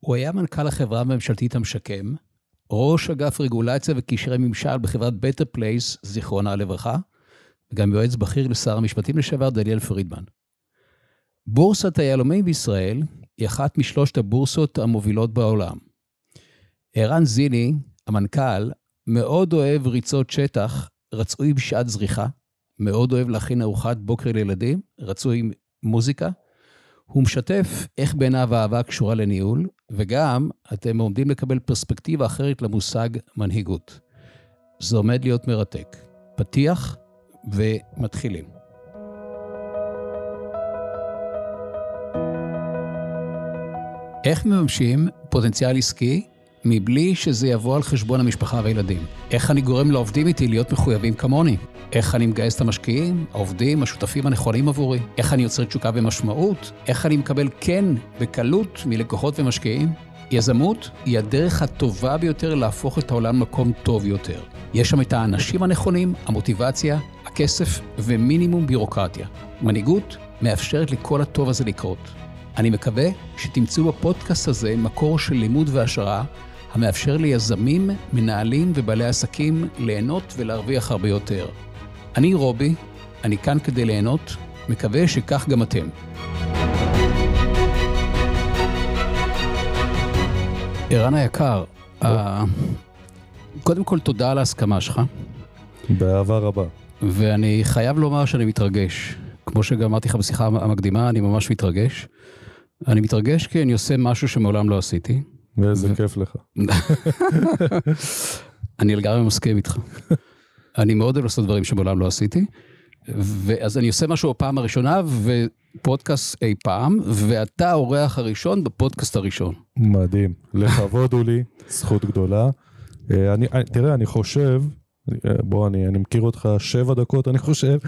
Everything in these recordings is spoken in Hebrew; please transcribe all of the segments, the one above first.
הוא היה מנכ"ל החברה הממשלתית המשקם, ראש אגף רגולציה וקשרי ממשל בחברת Better Place, זיכרונה לברכה, וגם יועץ בכיר לשר המשפטים לשעבר דניאל פרידמן. בורסת היהלומים בישראל היא אחת משלושת הבורסות המובילות בעולם. ערן זיני, המנכ"ל, מאוד אוהב ריצות שטח, רצוי בשעת זריחה, מאוד אוהב להכין ארוחת בוקר לילדים, רצוי עם מוזיקה. הוא משתף איך בעיניו האהבה קשורה לניהול, וגם אתם עומדים לקבל פרספקטיבה אחרת למושג מנהיגות. זה עומד להיות מרתק. פתיח ומתחילים. איך מממשים פוטנציאל עסקי מבלי שזה יבוא על חשבון המשפחה והילדים? איך אני גורם לעובדים איתי להיות מחויבים כמוני? איך אני מגייס את המשקיעים, העובדים, השותפים הנכונים עבורי? איך אני יוצר תשוקה ומשמעות? איך אני מקבל כן בקלות מלקוחות ומשקיעים? יזמות היא הדרך הטובה ביותר להפוך את העולם למקום טוב יותר. יש שם את האנשים הנכונים, המוטיבציה, הכסף ומינימום בירוקרטיה. מנהיגות מאפשרת לכל הטוב הזה לקרות. אני מקווה שתמצאו בפודקאסט הזה מקור של לימוד והשראה המאפשר ליזמים, מנהלים ובעלי עסקים ליהנות ולהרוויח הרבה יותר. אני רובי, אני כאן כדי ליהנות, מקווה שכך גם אתם. ערן היקר, אה, קודם כל תודה על ההסכמה שלך. באהבה רבה. ואני חייב לומר שאני מתרגש. כמו שגם אמרתי לך בשיחה המקדימה, אני ממש מתרגש. אני מתרגש כי אני עושה משהו שמעולם לא עשיתי. ואיזה. כיף לך. אני לגמרי מסכים איתך. אני מאוד אוהב לעשות דברים שמעולם לא עשיתי. ואז אני עושה משהו בפעם הראשונה, ופודקאסט אי פעם, ואתה האורח הראשון בפודקאסט הראשון. מדהים. לכבוד הוא לי, זכות גדולה. אה, אני, אה, תראה, אני חושב, אה, בוא, אני, אני מכיר אותך שבע דקות, אני חושב,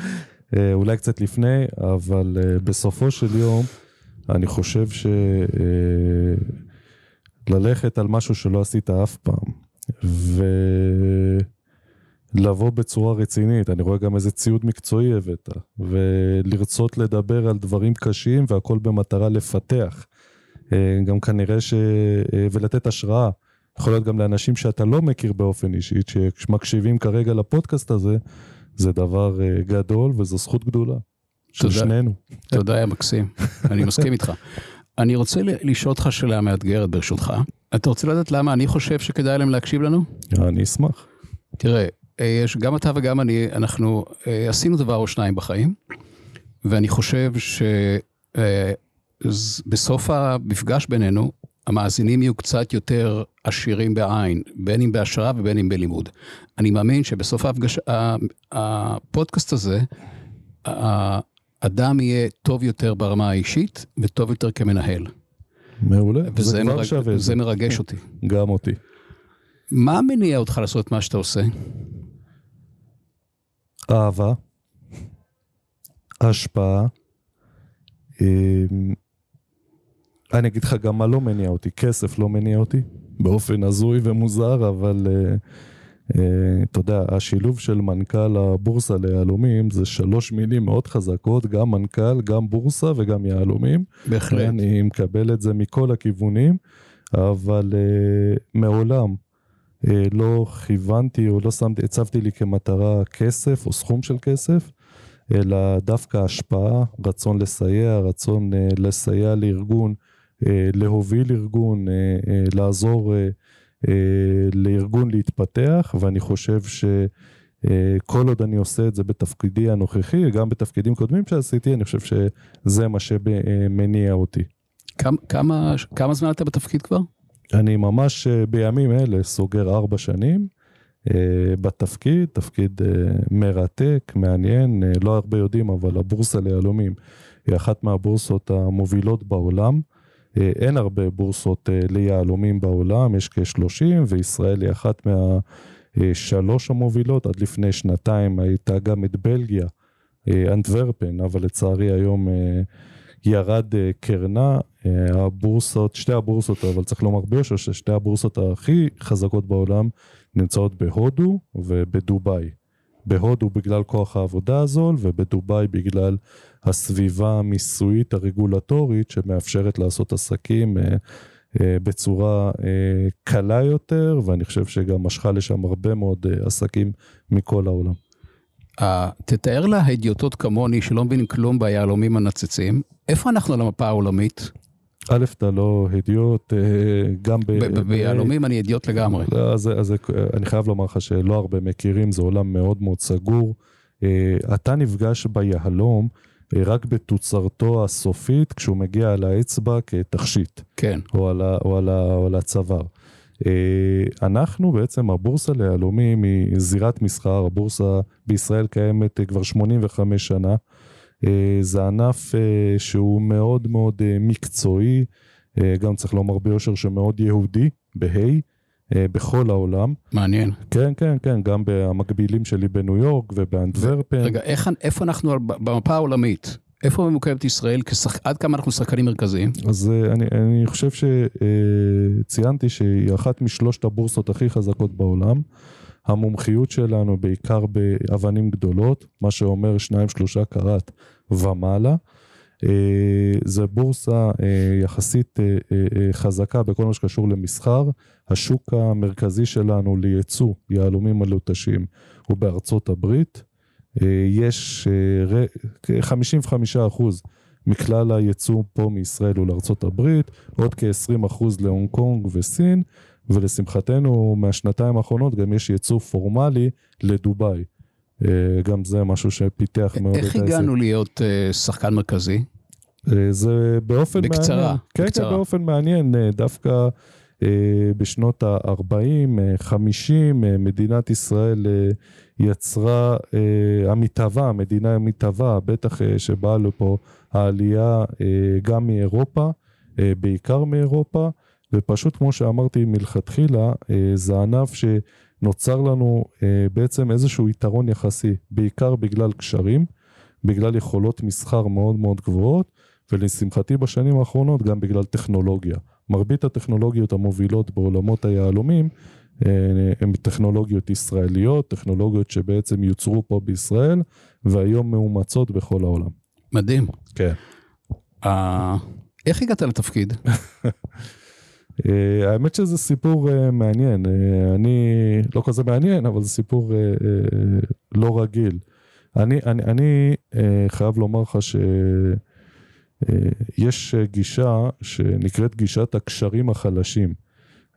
אולי קצת לפני, אבל בסופו של יום, אני חושב שללכת על משהו שלא עשית אף פעם, ולבוא בצורה רצינית, אני רואה גם איזה ציוד מקצועי הבאת, ולרצות לדבר על דברים קשים והכל במטרה לפתח. גם כנראה ש... ולתת השראה. יכול להיות גם לאנשים שאתה לא מכיר באופן אישי, שמקשיבים כרגע לפודקאסט הזה, זה דבר גדול וזו זכות גדולה. של תודה, שנינו. תודה, היה מקסים. אני מסכים איתך. אני רוצה לשאול אותך שאלה מאתגרת ברשותך. אתה רוצה לדעת למה אני חושב שכדאי להם להקשיב לנו? אני אשמח. תראה, יש, גם אתה וגם אני, אנחנו עשינו דבר או שניים בחיים, ואני חושב שבסוף המפגש בינינו, המאזינים יהיו קצת יותר עשירים בעין, בין אם בהשראה ובין אם בלימוד. אני מאמין שבסוף ההפגש... הפודקאסט הזה, אדם יהיה טוב יותר ברמה האישית וטוב יותר כמנהל. מעולה, זה כבר מרג... שווה. וזה מרגש אותי. גם אותי. מה מניע אותך לעשות מה שאתה עושה? אהבה, השפעה. אמ, אני אגיד לך גם מה לא מניע אותי, כסף לא מניע אותי, באופן הזוי ומוזר, אבל uh, אתה יודע, השילוב של מנכ"ל הבורסה ליהלומים זה שלוש מילים מאוד חזקות, גם מנכ"ל, גם בורסה וגם יהלומים. בהחלט. אני מקבל את זה מכל הכיוונים, אבל uh, מעולם uh, לא כיוונתי או לא שמתי, הצבתי לי כמטרה כסף או סכום של כסף, אלא דווקא השפעה, רצון לסייע, רצון uh, לסייע לארגון, uh, להוביל ארגון, uh, uh, לעזור uh, לארגון להתפתח, ואני חושב שכל עוד אני עושה את זה בתפקידי הנוכחי, גם בתפקידים קודמים שעשיתי, אני חושב שזה מה שמניע אותי. כמה, כמה, כמה זמן אתה בתפקיד כבר? אני ממש אה, בימים אלה סוגר ארבע שנים אה, בתפקיד, תפקיד מרתק, מעניין, לא הרבה יודעים, אבל הבורסה ליהלומים היא אחת מהבורסות המובילות בעולם. אה, אין הרבה בורסות אה, ליהלומים בעולם, יש כ-30, וישראל היא אחת מהשלוש המובילות. עד לפני שנתיים הייתה גם את בלגיה, אה, אנטוורפן, אבל לצערי היום ירד קרנה. הבורסות, שתי הבורסות, אבל צריך לומר ביושר, ששתי הבורסות הכי חזקות בעולם נמצאות בהודו ובדובאי. בהודו בגלל כוח העבודה הזול, ובדובאי בגלל הסביבה המיסויית הרגולטורית שמאפשרת לעשות עסקים אה, בצורה קלה יותר, ואני חושב שגם משכה לשם הרבה מאוד עסקים מכל העולם. תתאר להדיוטות כמוני שלא מבינים כלום ביהלומים הנצצים, איפה אנחנו על המפה העולמית? א', אתה לא הדיוט, גם ב... ביהלומים אני הדיוט לגמרי. לא, אז, אז אני חייב לומר לך שלא הרבה מכירים, זה עולם מאוד מאוד סגור. אתה נפגש ביהלום רק בתוצרתו הסופית, כשהוא מגיע על האצבע כתכשיט. כן. או על, או על, או על הצוואר. אנחנו בעצם, הבורסה ליהלומים היא זירת מסחר, הבורסה בישראל קיימת כבר 85 שנה. זה ענף שהוא מאוד מאוד מקצועי, גם צריך לומר ביושר שמאוד יהודי, בה"א, בכל העולם. מעניין. כן, כן, כן, גם במקבילים שלי בניו יורק ובאנטוורפן. רגע, איך, איפה אנחנו במפה העולמית? איפה ממוקמת ישראל, כשח... עד כמה אנחנו שחקנים מרכזיים? אז אני, אני חושב שציינתי שהיא אחת משלושת הבורסות הכי חזקות בעולם. המומחיות שלנו בעיקר באבנים גדולות, מה שאומר שניים שלושה קראט ומעלה. זה בורסה יחסית חזקה בכל מה שקשור למסחר. השוק המרכזי שלנו לייצוא יהלומים מלוטשים הוא בארצות הברית. יש 55 אחוז מכלל הייצוא פה מישראל הוא לארצות הברית, עוד כ-20 אחוז להונג קונג וסין, ולשמחתנו מהשנתיים האחרונות גם יש ייצוא פורמלי לדובאי. גם זה משהו שפיתח מאוד את העסק. איך הגענו להיות שחקן מרכזי? זה באופן בקצרה, מעניין. בקצרה. כן, כן, באופן מעניין. דווקא בשנות ה-40, 50, מדינת ישראל יצרה המתהווה, המדינה המתהווה, בטח שבאה לפה העלייה גם מאירופה, בעיקר מאירופה, ופשוט כמו שאמרתי מלכתחילה, זה ענף שנוצר לנו בעצם איזשהו יתרון יחסי, בעיקר בגלל קשרים, בגלל יכולות מסחר מאוד מאוד גבוהות, ולשמחתי בשנים האחרונות גם בגלל טכנולוגיה. מרבית הטכנולוגיות המובילות בעולמות היהלומים הן טכנולוגיות ישראליות, טכנולוגיות שבעצם יוצרו פה בישראל והיום מאומצות בכל העולם. מדהים. כן. Uh, איך הגעת לתפקיד? האמת שזה סיפור uh, מעניין, uh, אני לא כזה מעניין, אבל זה סיפור לא רגיל. אני, אני, אני חייב לומר לך ש... יש גישה שנקראת גישת הקשרים החלשים,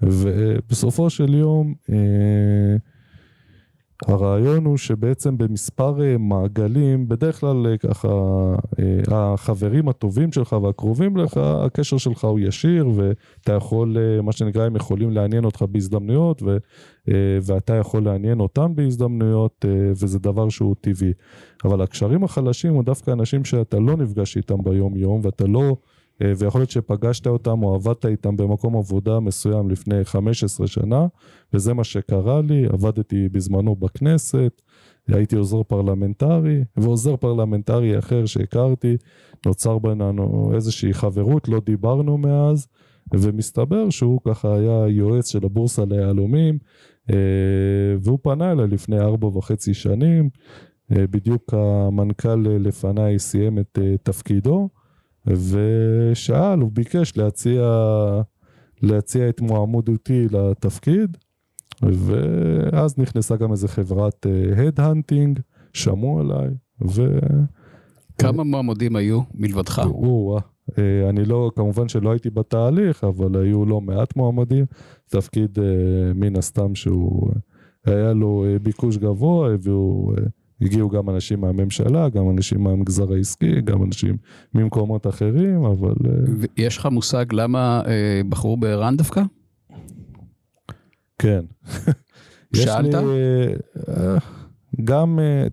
ובסופו של יום הרעיון הוא שבעצם במספר מעגלים, בדרך כלל ככה החברים הטובים שלך והקרובים לך, הקשר שלך הוא ישיר ואתה יכול, מה שנקרא, הם יכולים לעניין אותך בהזדמנויות ו, ואתה יכול לעניין אותם בהזדמנויות וזה דבר שהוא טבעי. אבל הקשרים החלשים הוא דווקא אנשים שאתה לא נפגש איתם ביום יום ואתה לא... ויכול להיות שפגשת אותם או עבדת איתם במקום עבודה מסוים לפני 15 שנה, וזה מה שקרה לי, עבדתי בזמנו בכנסת, הייתי עוזר פרלמנטרי, ועוזר פרלמנטרי אחר שהכרתי, נוצר בינינו איזושהי חברות, לא דיברנו מאז, ומסתבר שהוא ככה היה יועץ של הבורסה ליהלומים, והוא פנה אליי לפני ארבע וחצי שנים, בדיוק המנכ"ל לפניי סיים את תפקידו, ושאל, הוא ביקש להציע, להציע את מועמדותי לתפקיד, ואז נכנסה גם איזה חברת הדהנטינג, שמעו עליי, ו... כמה מועמדים היו מלבדך? או, אני לא, כמובן שלא הייתי בתהליך, אבל היו לא מעט מועמדים, תפקיד מן הסתם שהוא, היה לו ביקוש גבוה, והוא... הגיעו גם אנשים מהממשלה, גם אנשים מהמגזר העסקי, גם אנשים ממקומות אחרים, אבל... יש לך מושג למה אה, בחרו בער"ן דווקא? כן. שאלת? לי, אה, גם, אה,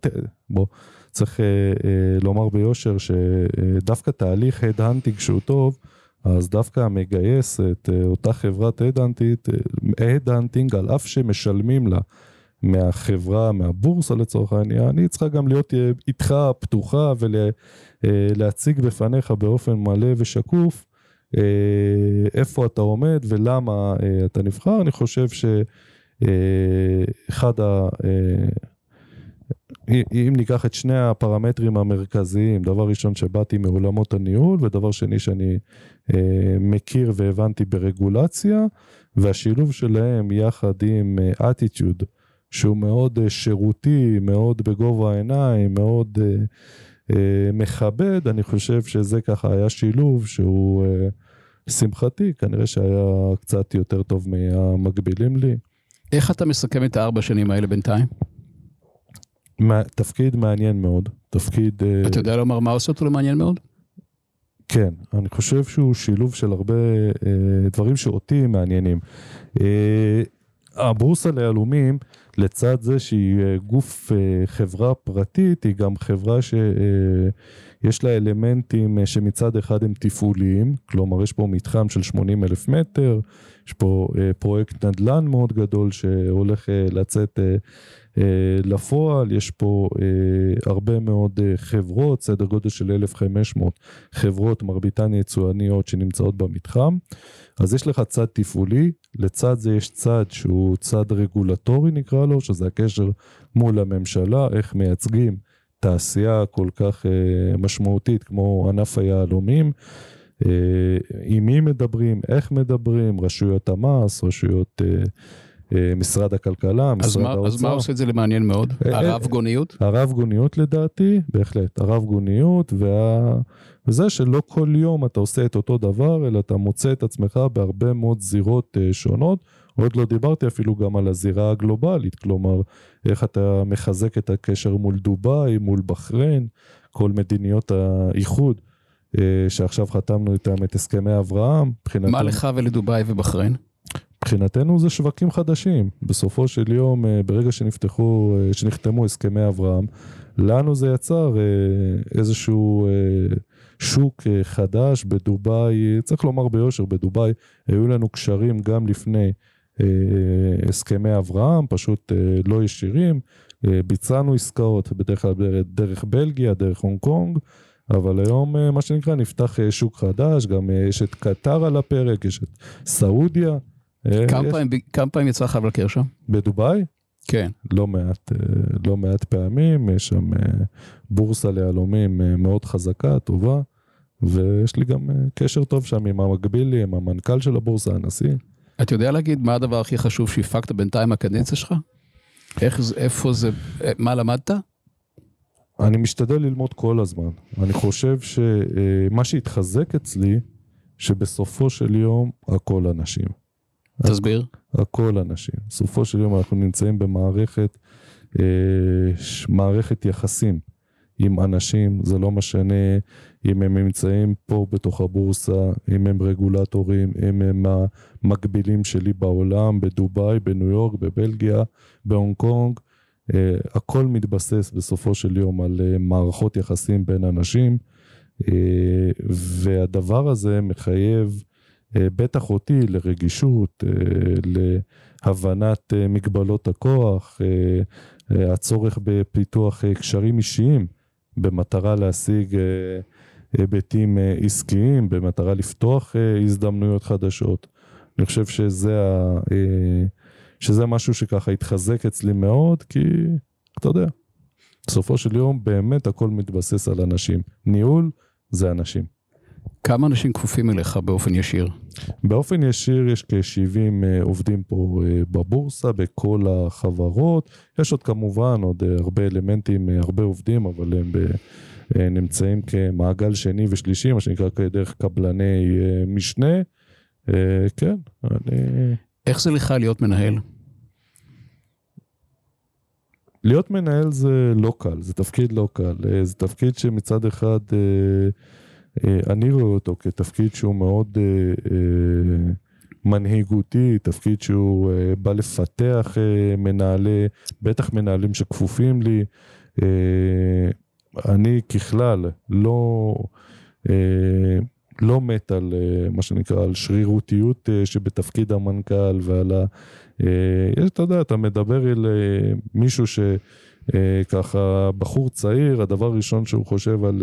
בוא, צריך אה, אה, לומר ביושר שדווקא תהליך headhunting שהוא טוב, אז דווקא המגייס את אה, אותה חברת headhunting, על אף שמשלמים לה מהחברה, מהבורסה לצורך העניין, היא צריכה גם להיות איתך פתוחה ולהציג בפניך באופן מלא ושקוף איפה אתה עומד ולמה אתה נבחר. אני חושב שאחד ה... אם ניקח את שני הפרמטרים המרכזיים, דבר ראשון שבאתי מעולמות הניהול, ודבר שני שאני מכיר והבנתי ברגולציה, והשילוב שלהם יחד עם אטיטיוד, שהוא מאוד שירותי, מאוד בגובה העיניים, מאוד מכבד, אני חושב שזה ככה היה שילוב שהוא... לשמחתי, כנראה שהיה קצת יותר טוב מהמקבילים לי. איך אתה מסכם את הארבע שנים האלה בינתיים? תפקיד מעניין מאוד, תפקיד... אה, אתה יודע לומר מה עושה אותו למעניין מאוד? כן, אני חושב שהוא שילוב של הרבה אה, דברים שאותי מעניינים. אה, הבורסה ליהלומים, לצד זה שהיא אה, גוף אה, חברה פרטית, היא גם חברה ש... אה, לה אלמנטים שמצד אחד הם תפעוליים, כלומר יש פה מתחם של 80 אלף מטר, יש פה פרויקט נדל"ן מאוד גדול שהולך לצאת לפועל, יש פה הרבה מאוד חברות, סדר גודל של 1,500 חברות, מרביתן יצואניות שנמצאות במתחם. אז יש לך צד תפעולי, לצד זה יש צד שהוא צד רגולטורי נקרא לו, שזה הקשר מול הממשלה, איך מייצגים תעשייה כל כך uh, משמעותית כמו ענף היהלומים, uh, עם מי מדברים, איך מדברים, רשויות המס, רשויות... Uh, משרד הכלכלה, משרד האוצר. אז מה עושה את זה למעניין מאוד? הרב גוניות? הרב גוניות לדעתי, בהחלט. הרב גוניות וה... וזה שלא כל יום אתה עושה את אותו דבר, אלא אתה מוצא את עצמך בהרבה מאוד זירות שונות. עוד לא דיברתי אפילו גם על הזירה הגלובלית, כלומר, איך אתה מחזק את הקשר מול דובאי, מול בחריין, כל מדיניות האיחוד, אה, שעכשיו חתמנו איתם את הסכמי אברהם. מה לך ולדובאי ובחריין? מבחינתנו זה שווקים חדשים. בסופו של יום, אה, ברגע שנפתחו, אה, שנחתמו הסכמי אברהם, לנו זה יצר איזשהו שוק חדש בדובאי, צריך לומר ביושר, בדובאי היו לנו קשרים גם לפני אה, הסכמי אברהם, פשוט אה, לא ישירים. אה, ביצענו עסקאות בדרך כלל דרך בלגיה, דרך הונג קונג, אבל היום מה שנקרא נפתח שוק חדש, גם יש את קטר על הפרק, יש את סעודיה. כמה, יש... פעמים, כמה פעמים יצא לך לבקר שם? בדובאי? כן. לא מעט, לא מעט פעמים, יש שם בורסה ליהלומים מאוד חזקה, טובה, ויש לי גם קשר טוב שם עם המקביל לי, עם המנכ"ל של הבורסה, הנשיא. אתה יודע להגיד מה הדבר הכי חשוב שהפקת בינתיים מהקדנציה שלך? איך זה, איפה זה, מה למדת? אני משתדל ללמוד כל הזמן. אני חושב שמה שהתחזק אצלי, שבסופו של יום הכל אנשים. תסביר. הכל אנשים. בסופו של יום אנחנו נמצאים במערכת, אה, מערכת יחסים. עם אנשים, זה לא משנה אם הם נמצאים פה בתוך הבורסה, אם הם רגולטורים, אם הם המקבילים שלי בעולם, בדובאי, בניו יורק, בבלגיה, בהונג קונג, uh, הכל מתבסס בסופו של יום על uh, מערכות יחסים בין אנשים, uh, והדבר הזה מחייב בטח אותי לרגישות, uh, להבנת uh, מגבלות הכוח, הצורך בפיתוח קשרים אישיים. במטרה להשיג אה, היבטים אה, עסקיים, במטרה לפתוח אה, הזדמנויות חדשות. אני חושב שזה, ה, שזה משהו שככה התחזק אצלי מאוד, כי אתה יודע, בסופו של יום באמת הכל מתבסס על אנשים. ניהול זה אנשים. כמה אנשים כפופים אליך באופן ישיר? באופן ישיר יש כ-70 אה, עובדים פה אה, בבורסה, בכל החברות. יש עוד כמובן עוד אה, הרבה אלמנטים, הרבה עובדים, אבל הם ב... נמצאים כמעגל שני ושלישי, מה שנקרא כדרך קבלני משנה. כן, אני... איך זה לך להיות מנהל? להיות מנהל זה לא קל, זה תפקיד לא קל. זה תפקיד שמצד אחד... אה, אני רואה אותו כתפקיד שהוא מאוד אה, אה, מנהיגותי, תפקיד שהוא בא לפתח מנהלי, בטח מנהלים שכפופים לי. אני ככלל לא, לא מת על מה שנקרא, על שרירותיות שבתפקיד המנכ"ל ועל ה... אתה יודע, אתה מדבר אל מישהו שככה, בחור צעיר, הדבר הראשון שהוא חושב על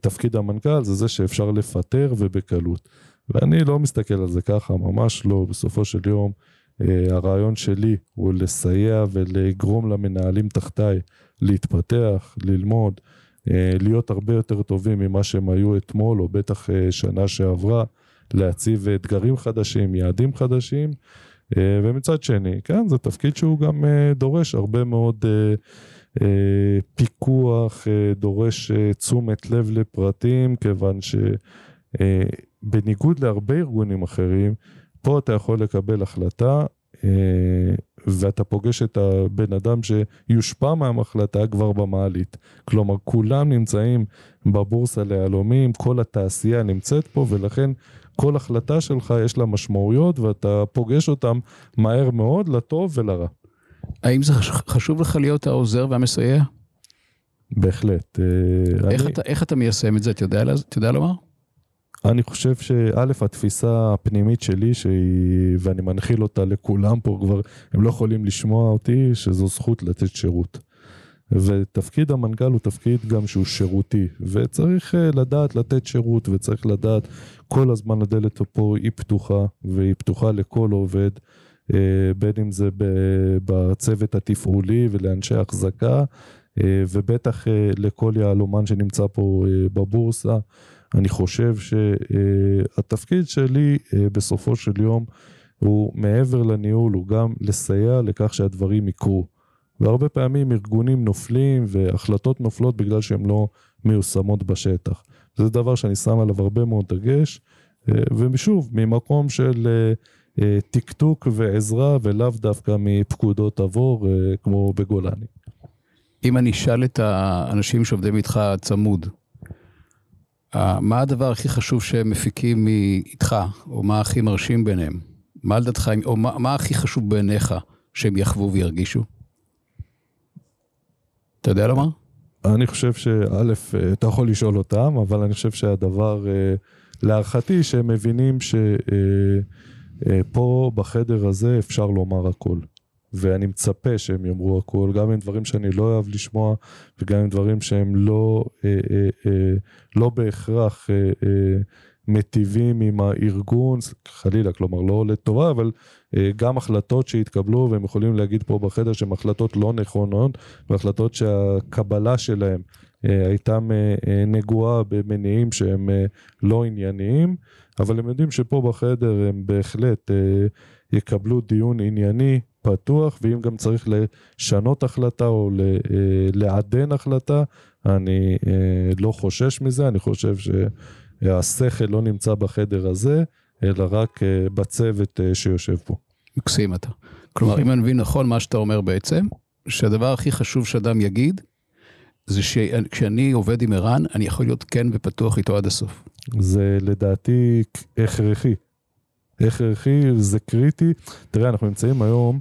תפקיד המנכ"ל זה זה שאפשר לפטר ובקלות. ואני לא מסתכל על זה ככה, ממש לא. בסופו של יום, אה, הרעיון שלי הוא לסייע ולגרום למנהלים תחתיי להתפתח, ללמוד, להיות הרבה יותר טובים ממה שהם היו אתמול, או בטח שנה שעברה, להציב אתגרים חדשים, יעדים חדשים. ומצד שני, כן, זה תפקיד שהוא גם דורש הרבה מאוד פיקוח, דורש תשומת לב לפרטים, כיוון שבניגוד להרבה ארגונים אחרים, פה אתה יכול לקבל החלטה אה, ואתה פוגש את הבן אדם שיושפע מהמחלטה כבר במעלית. כלומר, כולם נמצאים בבורסה ליהלומים, כל התעשייה נמצאת פה, ולכן כל החלטה שלך יש לה משמעויות, ואתה פוגש אותם מהר מאוד, לטוב ולרע. האם זה חשוב לך להיות העוזר והמסייע? בהחלט. אה, איך, אני... אתה, איך אתה מיישם את זה? אתה יודע, אתה יודע לומר? אני חושב שא', התפיסה הפנימית שלי, שהיא, ואני מנחיל אותה לכולם פה כבר, הם לא יכולים לשמוע אותי, שזו זכות לתת שירות. ותפקיד המנכ"ל הוא תפקיד גם שהוא שירותי, וצריך אה, לדעת לתת שירות, וצריך לדעת כל הזמן הדלת פה היא פתוחה, והיא פתוחה לכל עובד, בין אם זה בצוות התפעולי ולאנשי החזקה, אה, ובטח לכל יהלומן שנמצא פה בבורסה. אני חושב שהתפקיד שלי אה, בסופו של יום הוא מעבר לניהול, הוא גם לסייע לכך שהדברים יקרו. והרבה פעמים ארגונים נופלים והחלטות נופלות בגלל שהן לא מיושמות בשטח. זה דבר שאני שם עליו הרבה מאוד דגש, אה, ושוב, ממקום של אה, טקטוק ועזרה ולאו דווקא מפקודות עבור כמו בגולני. אם אני אשאל את האנשים שעובדים איתך צמוד, מה הדבר הכי חשוב שהם מפיקים איתך, או מה הכי מרשים ביניהם? מה לדעתך, או מה, מה הכי חשוב בעיניך שהם יחוו וירגישו? אתה יודע לומר? אני חושב שא', אתה יכול לשאול אותם, אבל אני חושב שהדבר, אה, להערכתי, שהם מבינים אה, בחדר הזה אפשר לומר הכל. ואני מצפה שהם יאמרו הכל, גם עם דברים שאני לא אוהב לשמוע, וגם עם דברים שהם לא, אה, אה, אה, לא בהכרח אה, אה, מטיבים עם הארגון, חלילה, כלומר לא לטובה, אבל אה, גם החלטות שהתקבלו, והם יכולים להגיד פה בחדר שהן החלטות לא נכונות, והחלטות שהקבלה שלהם אה, הייתה אה, נגועה במניעים שהם אה, לא ענייניים, אבל הם יודעים שפה בחדר הם בהחלט אה, יקבלו דיון ענייני, פתוח, ואם גם צריך לשנות החלטה או אה, לעדן החלטה, אני אה, לא חושש מזה, אני חושב שהשכל לא נמצא בחדר הזה, אלא רק אה, בצוות שיושב פה. מקסים אתה. כלומר, אם אני מבין נכון מה שאתה אומר בעצם, שהדבר הכי חשוב שאדם יגיד, זה שכשאני עובד עם ערן, אני יכול להיות כן ופתוח איתו עד הסוף. זה לדעתי הכרחי. הכרחי, זה קריטי. תראה, אנחנו נמצאים היום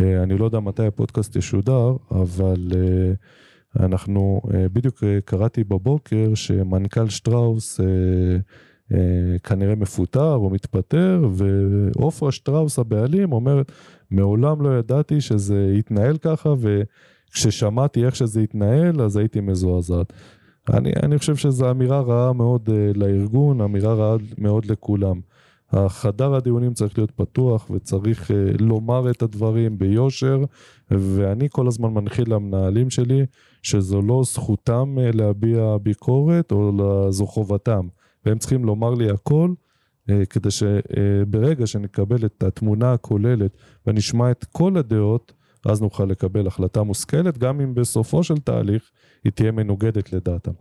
אה, אני לא יודע מתי הפודקאסט ישודר, אבל אה, אנחנו, אה, בדיוק קראתי בבוקר שמנכ"ל שטראוס כנראה מפוטר או מתפטר, ועופרה שטראוס הבעלים אומרת, מעולם לא ידעתי שזה יתנהל ככה, וכששמעתי איך שזה יתנהל, אז הייתי מזועזעת. אני, אני חושב שזו אמירה רעה מאוד לארגון, אמירה רעה מאוד לכולם. החדר הדיונים צריך להיות פתוח וצריך uh, לומר את הדברים ביושר ואני כל הזמן מנחיל למנהלים שלי שזו לא זכותם uh, להביע ביקורת או זו חובתם והם צריכים לומר לי הכל uh, כדי שברגע uh, שנקבל את התמונה הכוללת ונשמע את כל הדעות אז נוכל לקבל החלטה מושכלת גם אם בסופו של תהליך היא תהיה מנוגדת לדעתם.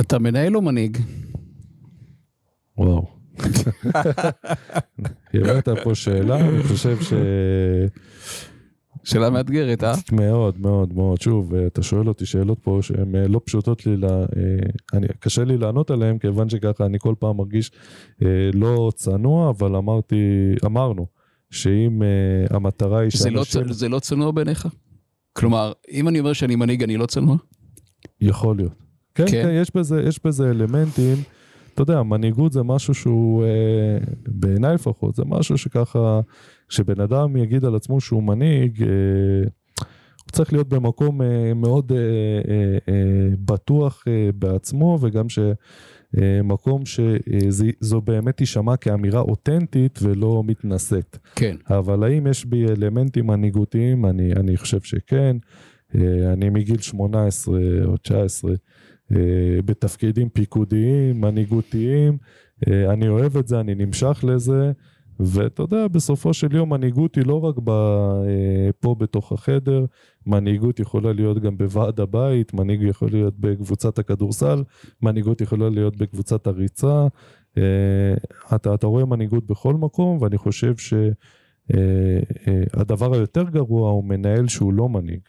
אתה מנהל או מנהיג? וואו. הבאת פה שאלה, אני חושב ש... שאלה מאתגרת, אה? מאוד, מאוד, מאוד. שוב, אתה שואל אותי שאלות פה שהן אה, לא פשוטות לי, לה... אה, אני, קשה לי לענות עליהן, כיוון שככה אני כל פעם מרגיש אה, לא צנוע, אבל אמרתי, אמרנו, שאם המטרה היא שאנשים... זה לא, זה לא צנוע בעיניך? כלומר, אם אני אומר שאני מנהיג, אני לא צנוע? יכול להיות. כן, כן, כן יש, בזה, יש בזה אלמנטים. אתה יודע, מנהיגות זה משהו שהוא, אה, בעיניי לפחות, זה משהו שככה, כשבן אדם יגיד על עצמו שהוא מנהיג, אה, הוא צריך להיות במקום אה, מאוד בטוח בעצמו, וגם שמקום שזו באמת תישמע כאמירה אותנטית ולא מתנשאת. כן. אבל האם יש בי אלמנטים מנהיגותיים? אני, אני חושב שכן. אני מגיל 18 או 19 בתפקידים פיקודיים, מנהיגותיים, אני אוהב את זה, אני נמשך לזה. ואתה יודע, בסופו של יום מנהיגות היא לא רק ב, אה, פה בתוך החדר, מנהיגות יכולה להיות גם בוועד הבית, מנהיג יכול להיות בקבוצת הכדורסל, מנהיגות יכולה להיות בקבוצת הריצה. אה, אתה, אתה רואה מנהיגות בכל מקום, ואני חושב שהדבר אה, היותר גרוע הוא מנהל שהוא לא מנהיג.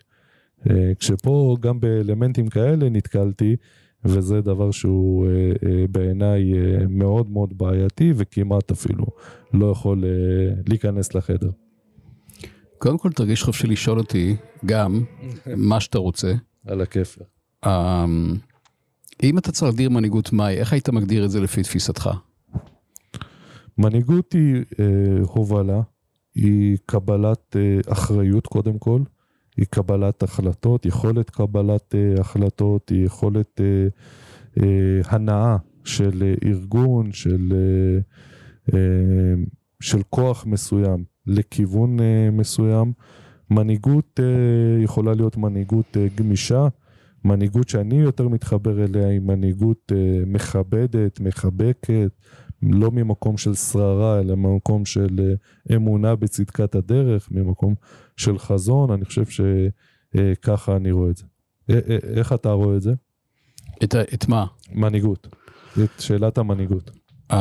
כשפה גם באלמנטים כאלה נתקלתי, וזה דבר שהוא אה, אה, בעיניי אה, מאוד מאוד בעייתי וכמעט אפילו לא יכול להיכנס לחדר. קודם כל תרגיש חופשי לשאול אותי גם מה שאתה רוצה. על הכיף. אמ, אם אתה צריך להגדיר מנהיגות מהי, איך היית מגדיר את זה לפי תפיסתך? מנהיגות היא אה, הובלה, היא קבלת אה, אחריות קודם כל. היא קבלת החלטות, יכולת קבלת uh, החלטות, היא יכולת uh, uh, הנאה של uh, ארגון, של, uh, uh, של כוח מסוים לכיוון uh, מסוים. מנהיגות uh, יכולה להיות מנהיגות uh, גמישה, מנהיגות שאני יותר מתחבר אליה היא מנהיגות uh, מכבדת, מחבקת, לא ממקום של שררה, אלא ממקום של אמונה בצדקת הדרך, ממקום של חזון, אני חושב שככה אני רואה את זה. איך אתה רואה את זה? את, את מה? מנהיגות. את שאלת המנהיגות. Um,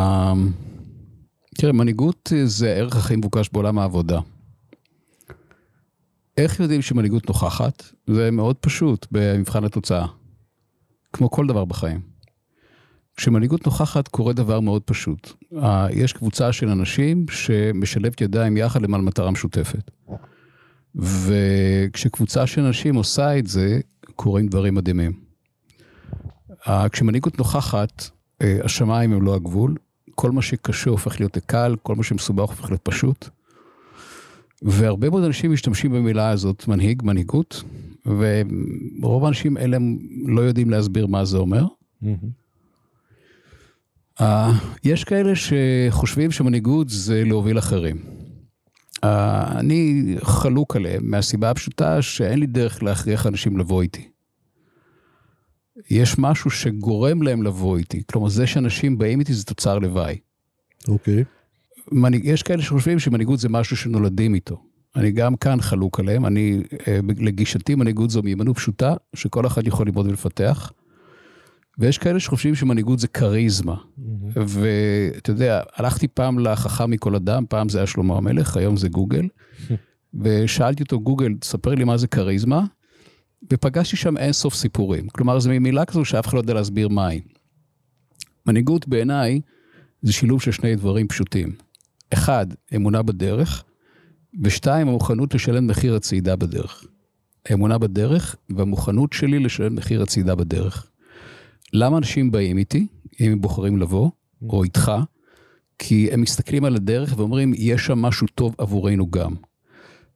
תראה, מנהיגות זה הערך הכי מבוקש בעולם העבודה. איך יודעים שמנהיגות נוכחת? זה מאוד פשוט במבחן התוצאה. כמו כל דבר בחיים. כשמנהיגות נוכחת קורה דבר מאוד פשוט. יש קבוצה של אנשים שמשלבת ידיים יחד למען מטרה משותפת. וכשקבוצה של אנשים עושה את זה, קורים דברים מדהימים. כשמנהיגות נוכחת, אה, השמיים הם לא הגבול, כל מה שקשה הופך להיות קל, כל מה שמסובך הופך להיות פשוט. והרבה מאוד אנשים משתמשים במילה הזאת, מנהיג, מנהיגות, ורוב האנשים אלה לא יודעים להסביר מה זה אומר. Mm-hmm. Uh, יש כאלה שחושבים שמנהיגות זה להוביל אחרים. Uh, אני חלוק עליהם מהסיבה הפשוטה שאין לי דרך להכריח אנשים לבוא איתי. יש משהו שגורם להם לבוא איתי, כלומר זה שאנשים באים איתי זה תוצר לוואי. אוקיי. Okay. מנהיג, יש כאלה שחושבים שמנהיגות זה משהו שנולדים איתו. אני גם כאן חלוק עליהם, אני, אה, לגישתי מנהיגות זו מיומנות פשוטה, שכל אחד יכול ללמוד ולפתח. ויש כאלה שחושבים שמנהיגות זה כריזמה. Mm-hmm. ואתה יודע, הלכתי פעם לחכם מכל אדם, פעם זה היה שלמה המלך, היום זה גוגל, ושאלתי אותו, גוגל, תספר לי מה זה כריזמה, ופגשתי שם אין סוף סיפורים. כלומר, זו מילה כזו שאף אחד לא יודע להסביר מהי. מנהיגות בעיניי זה שילוב של שני דברים פשוטים. אחד, אמונה בדרך, ושתיים, המוכנות לשלם מחיר הצעידה בדרך. האמונה בדרך והמוכנות שלי לשלם מחיר הצעידה בדרך. למה אנשים באים איתי, אם הם בוחרים לבוא, או איתך? כי הם מסתכלים על הדרך ואומרים, יש שם משהו טוב עבורנו גם.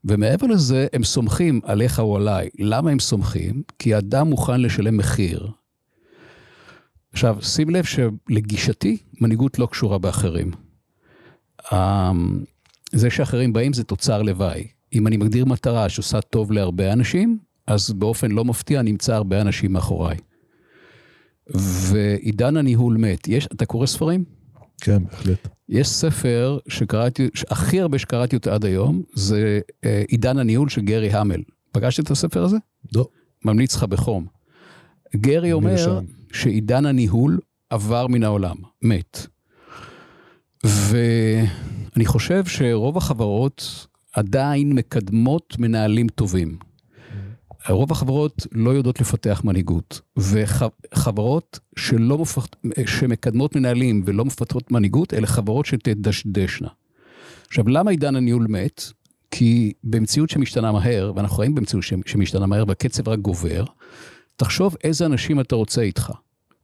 ומעבר לזה, הם סומכים עליך או עליי. למה הם סומכים? כי אדם מוכן לשלם מחיר. עכשיו, שים לב שלגישתי, מנהיגות לא קשורה באחרים. אמ, זה שאחרים באים זה תוצר לוואי. אם אני מגדיר מטרה שעושה טוב להרבה אנשים, אז באופן לא מפתיע נמצא הרבה אנשים מאחוריי. ועידן הניהול מת. יש, אתה קורא ספרים? כן, בהחלט. יש ספר שקראתי, הכי הרבה שקראתי אותו עד היום, זה אה, עידן הניהול של גרי המל. פגשת את הספר הזה? לא. ממליץ לך בחום. גרי אומר שם. שעידן הניהול עבר מן העולם, מת. ואני חושב שרוב החברות עדיין מקדמות מנהלים טובים. רוב החברות לא יודעות לפתח מנהיגות, וחברות שלא מפח... שמקדמות מנהלים ולא מפתחות מנהיגות, אלה חברות שתדשדשנה. עכשיו, למה עידן הניהול מת? כי במציאות שמשתנה מהר, ואנחנו רואים במציאות שמשתנה מהר והקצב רק גובר, תחשוב איזה אנשים אתה רוצה איתך.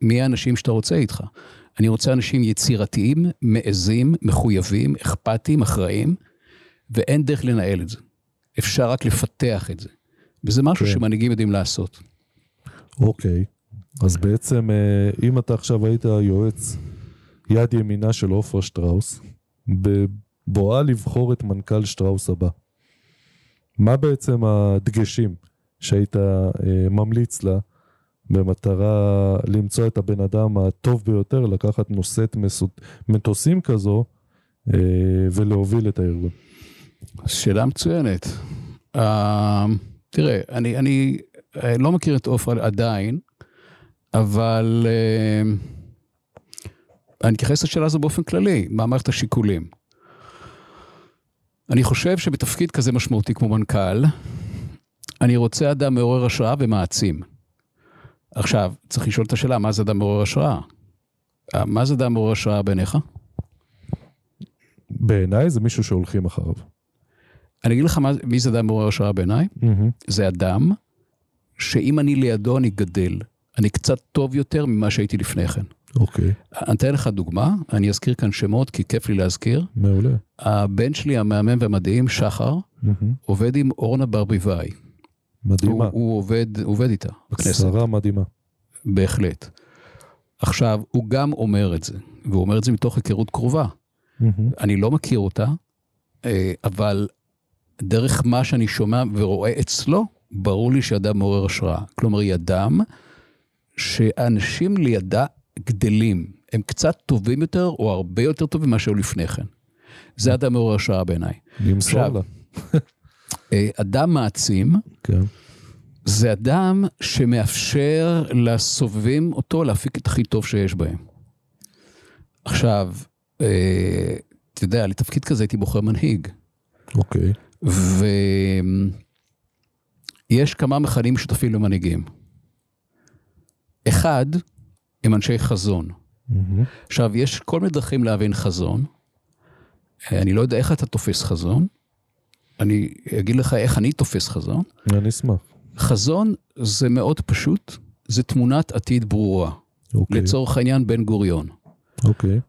מי האנשים שאתה רוצה איתך. אני רוצה אנשים יצירתיים, מעזים, מחויבים, אכפתיים, אחראים, ואין דרך לנהל את זה. אפשר רק לפתח את זה. וזה משהו כן. שמנהיגים יודעים לעשות. אוקיי, אז בעצם אה, אם אתה עכשיו היית יועץ יד ימינה של עופרה שטראוס, בבואה לבחור את מנכ"ל שטראוס הבא, מה בעצם הדגשים שהיית אה, ממליץ לה במטרה למצוא את הבן אדם הטוב ביותר, לקחת נושאת מסות- מטוסים כזו אה, ולהוביל את הארגון? שאלה מצוינת. Uh, תראה, אני, אני אה, לא מכיר את עופרה עדיין, אבל uh, אני אתייחס לשאלה הזו באופן כללי, מה מערכת השיקולים. אני חושב שבתפקיד כזה משמעותי כמו מנכ"ל, אני רוצה אדם מעורר השראה ומעצים. עכשיו, צריך לשאול את השאלה, מה זה אדם מעורר השראה? אה, מה זה אדם מעורר השראה בעיניך? בעיניי זה מישהו שהולכים אחריו. אני אגיד לך מה, מי זה אדם מעורר השראה בעיניי. זה אדם שאם אני לידו אני גדל. אני קצת טוב יותר ממה שהייתי לפני כן. אוקיי, אני אתן לך דוגמה, אני אזכיר כאן שמות כי כיף לי להזכיר. מעולה. הבן שלי המהמם והמדהים, שחר, מהמם. עובד עם אורנה ברביבאי. מדהימה. הוא עובד, הוא עובד איתה בכנסת, שרה מדהימה. בהחלט. עכשיו, הוא גם אומר את זה, והוא אומר את זה מתוך היכרות קרובה. מהמם. אני לא מכיר אותה, אה, אבל דרך מה שאני שומע ורואה אצלו, ברור לי שאדם מעורר השראה. כלומר, היא אדם שאנשים לידה גדלים. הם קצת טובים יותר או הרבה יותר טובים ממה שהיו לפני כן. זה אדם מעורר השראה בעיניי. נמסור לה. אה, אדם מעצים כן. זה אדם שמאפשר לסובבים אותו להפיק את הכי טוב שיש בהם. עכשיו, אה, אתה יודע, לתפקיד כזה הייתי בוחר מנהיג. אוקיי. ויש כמה מכנים משותפים למנהיגים. אחד, הם אנשי חזון. מהמם. עכשיו, יש כל מיני דרכים להבין חזון. אני לא יודע איך אתה תופס חזון. אני אגיד לך איך אני תופס חזון. אני אשמח. חזון זה מאוד פשוט, זה תמונת עתיד ברורה. אוקיי. לצורך העניין בן גוריון. אוקיי.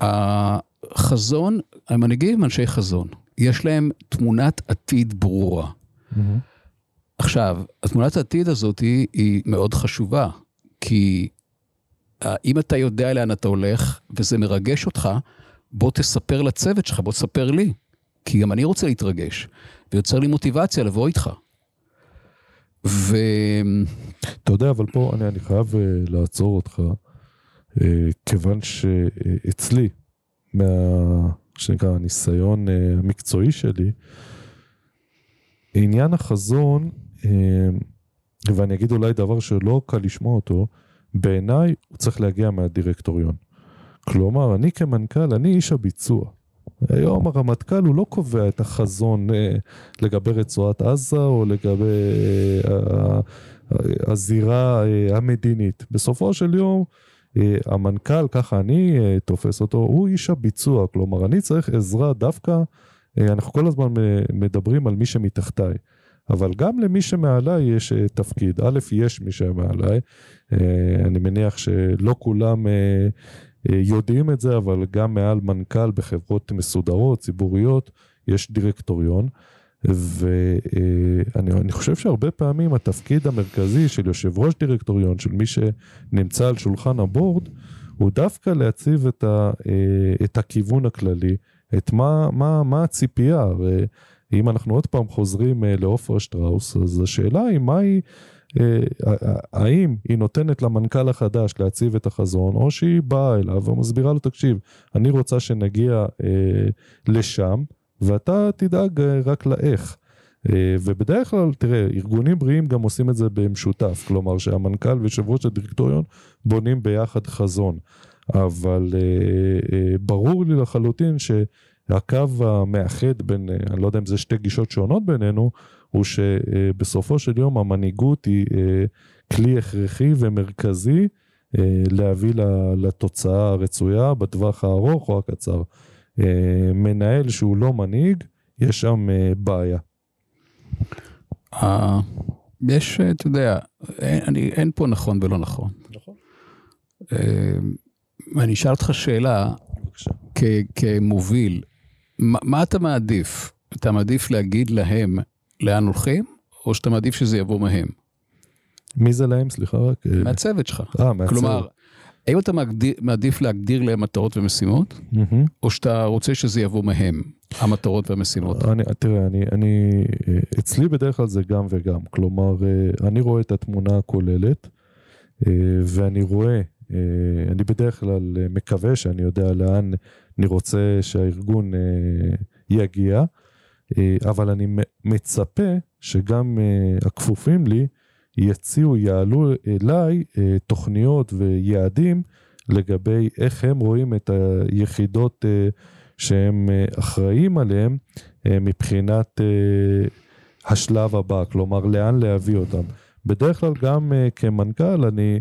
החזון, המנהיגים הם אנשי חזון. יש להם תמונת עתיד ברורה. מהמם. עכשיו, התמונת העתיד הזאת היא, היא מאוד חשובה, כי אה, אם אתה יודע לאן אתה הולך וזה מרגש אותך, בוא תספר לצוות שלך, בוא תספר לי. כי גם אני רוצה להתרגש, ויוצר לי מוטיבציה לבוא איתך. ו... אתה יודע, אבל פה אני, אני חייב uh, לעצור אותך, uh, כיוון שאצלי, מה... שנקרא הניסיון uh, המקצועי שלי, עניין החזון, uh, ואני אגיד אולי דבר שלא קל לשמוע אותו, בעיניי הוא צריך להגיע מהדירקטוריון. כלומר, אני כמנכ"ל, אני איש הביצוע. היום הרמטכ"ל הוא לא קובע את החזון אה, לגבי רצועת עזה או לגבי אה, הזירה אה, המדינית. בסופו של יום, אה, המנכ"ל, ככה אני אה, תופס אותו, הוא איש הביצוע. כלומר, אני צריך עזרה דווקא, אה, אנחנו כל הזמן אה, מדברים על מי שמתחתיי. אבל גם למי שמעליי יש אה, תפקיד. א', יש מי שמעליי, אה, אני מניח שלא כולם אה, אה, יודעים את זה, אבל גם מעל מנכ"ל בחברות מסודרות, ציבוריות, יש דירקטוריון. ואני חושב שהרבה פעמים התפקיד המרכזי של יושב ראש דירקטוריון, של מי שנמצא על שולחן הבורד, הוא דווקא להציב את, ה, אה, את הכיוון הכללי, את מה, מה, מה הציפייה. הרי אם אנחנו עוד פעם חוזרים אה, לעופרה שטראוס, אז השאלה היא מהי, אה, האם היא נותנת למנכ"ל החדש להציב את החזון, או שהיא באה אליו ומסבירה לו, תקשיב, אני רוצה שנגיע לשם, ואתה תדאג רק לאיך. ובדרך כלל, תראה, ארגונים בריאים גם עושים את זה במשותף, כלומר שהמנכ"ל ויושב ראש הדירקטוריון בונים ביחד חזון. אבל ברור לי לחלוטין שהקו המאחד בין, אני לא יודע אם זה שתי גישות שונות בינינו, הוא שבסופו של יום המנהיגות היא כלי הכרחי ומרכזי להביא לתוצאה הרצויה בטווח הארוך או הקצר. מנהל שהוא לא מנהיג, יש שם בעיה. יש, אתה יודע, אין, אין פה נכון ולא נכון. נכון. אני אשאל אותך שאלה, כ, כמוביל, מה, מה אתה מעדיף? אתה מעדיף להגיד להם לאן הולכים, או שאתה מעדיף שזה יבוא מהם? מי זה להם? סליחה רק. מהצוות שלך. אה, מהצוות. כלומר, האם אתה מעדיף להגדיר להם מטרות ומשימות, Mm-hmm. או שאתה רוצה שזה יבוא מהם, המטרות והמשימות? אני, תראה, אני, אני, אה, אצלי בדרך כלל זה גם וגם. כלומר, אה, אני רואה את התמונה הכוללת, אה, ואני רואה, אני בדרך כלל מקווה שאני יודע לאן אני רוצה שהארגון יגיע, אבל אני מצפה שגם הכפופים לי יציעו, יעלו אליי תוכניות ויעדים לגבי איך הם רואים את היחידות שהם אחראים עליהם מבחינת השלב הבא, כלומר לאן להביא אותם. בדרך כלל גם כמנכ"ל אני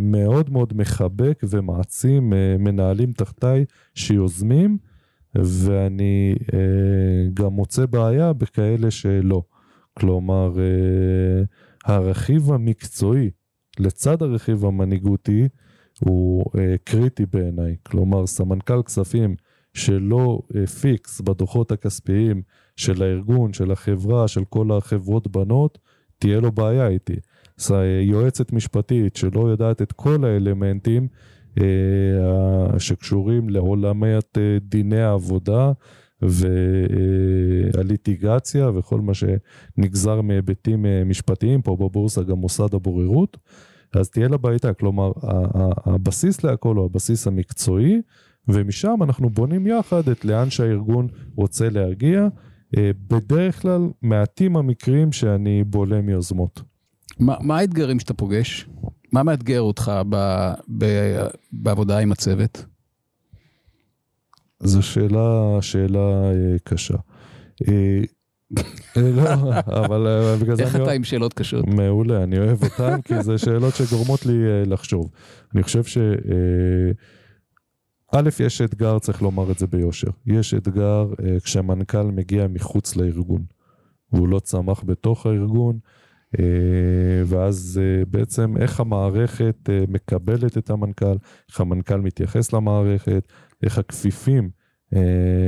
מאוד מאוד מחבק ומעצים מנהלים תחתיי שיוזמים, ואני גם מוצא בעיה בכאלה שלא. כלומר, הרכיב המקצועי לצד הרכיב המנהיגותי הוא קריטי בעיניי. כלומר, סמנכ"ל כספים שלא פיקס בדוחות הכספיים של הארגון, של החברה, של כל החברות בנות, תהיה לו בעיה איתי. יועצת משפטית שלא יודעת את כל האלמנטים שקשורים לעולמיית דיני העבודה והליטיגציה וכל מה שנגזר מהיבטים משפטיים, פה בבורסה גם מוסד הבוררות, אז תהיה לה בעיתה, כלומר הבסיס להכל הוא הבסיס המקצועי, ומשם אנחנו בונים יחד את לאן שהארגון רוצה להגיע. בדרך כלל מעטים המקרים שאני בולם יוזמות. מה, מה האתגרים שאתה פוגש? מה מאתגר אותך ב, ב, בעבודה עם הצוות? זו שאלה, שאלה קשה. לא, אבל בגלל זה אני... איך אתה עם שאלות קשות? מעולה, אני אוהב אותן, כי זה שאלות שגורמות לי לחשוב. אני חושב ש... א', יש אתגר, צריך לומר את זה ביושר. יש אתגר כשהמנכ"ל מגיע מחוץ לארגון, והוא לא צמח בתוך הארגון, ואז בעצם איך המערכת מקבלת את המנכ"ל, איך המנכ"ל מתייחס למערכת, איך הכפיפים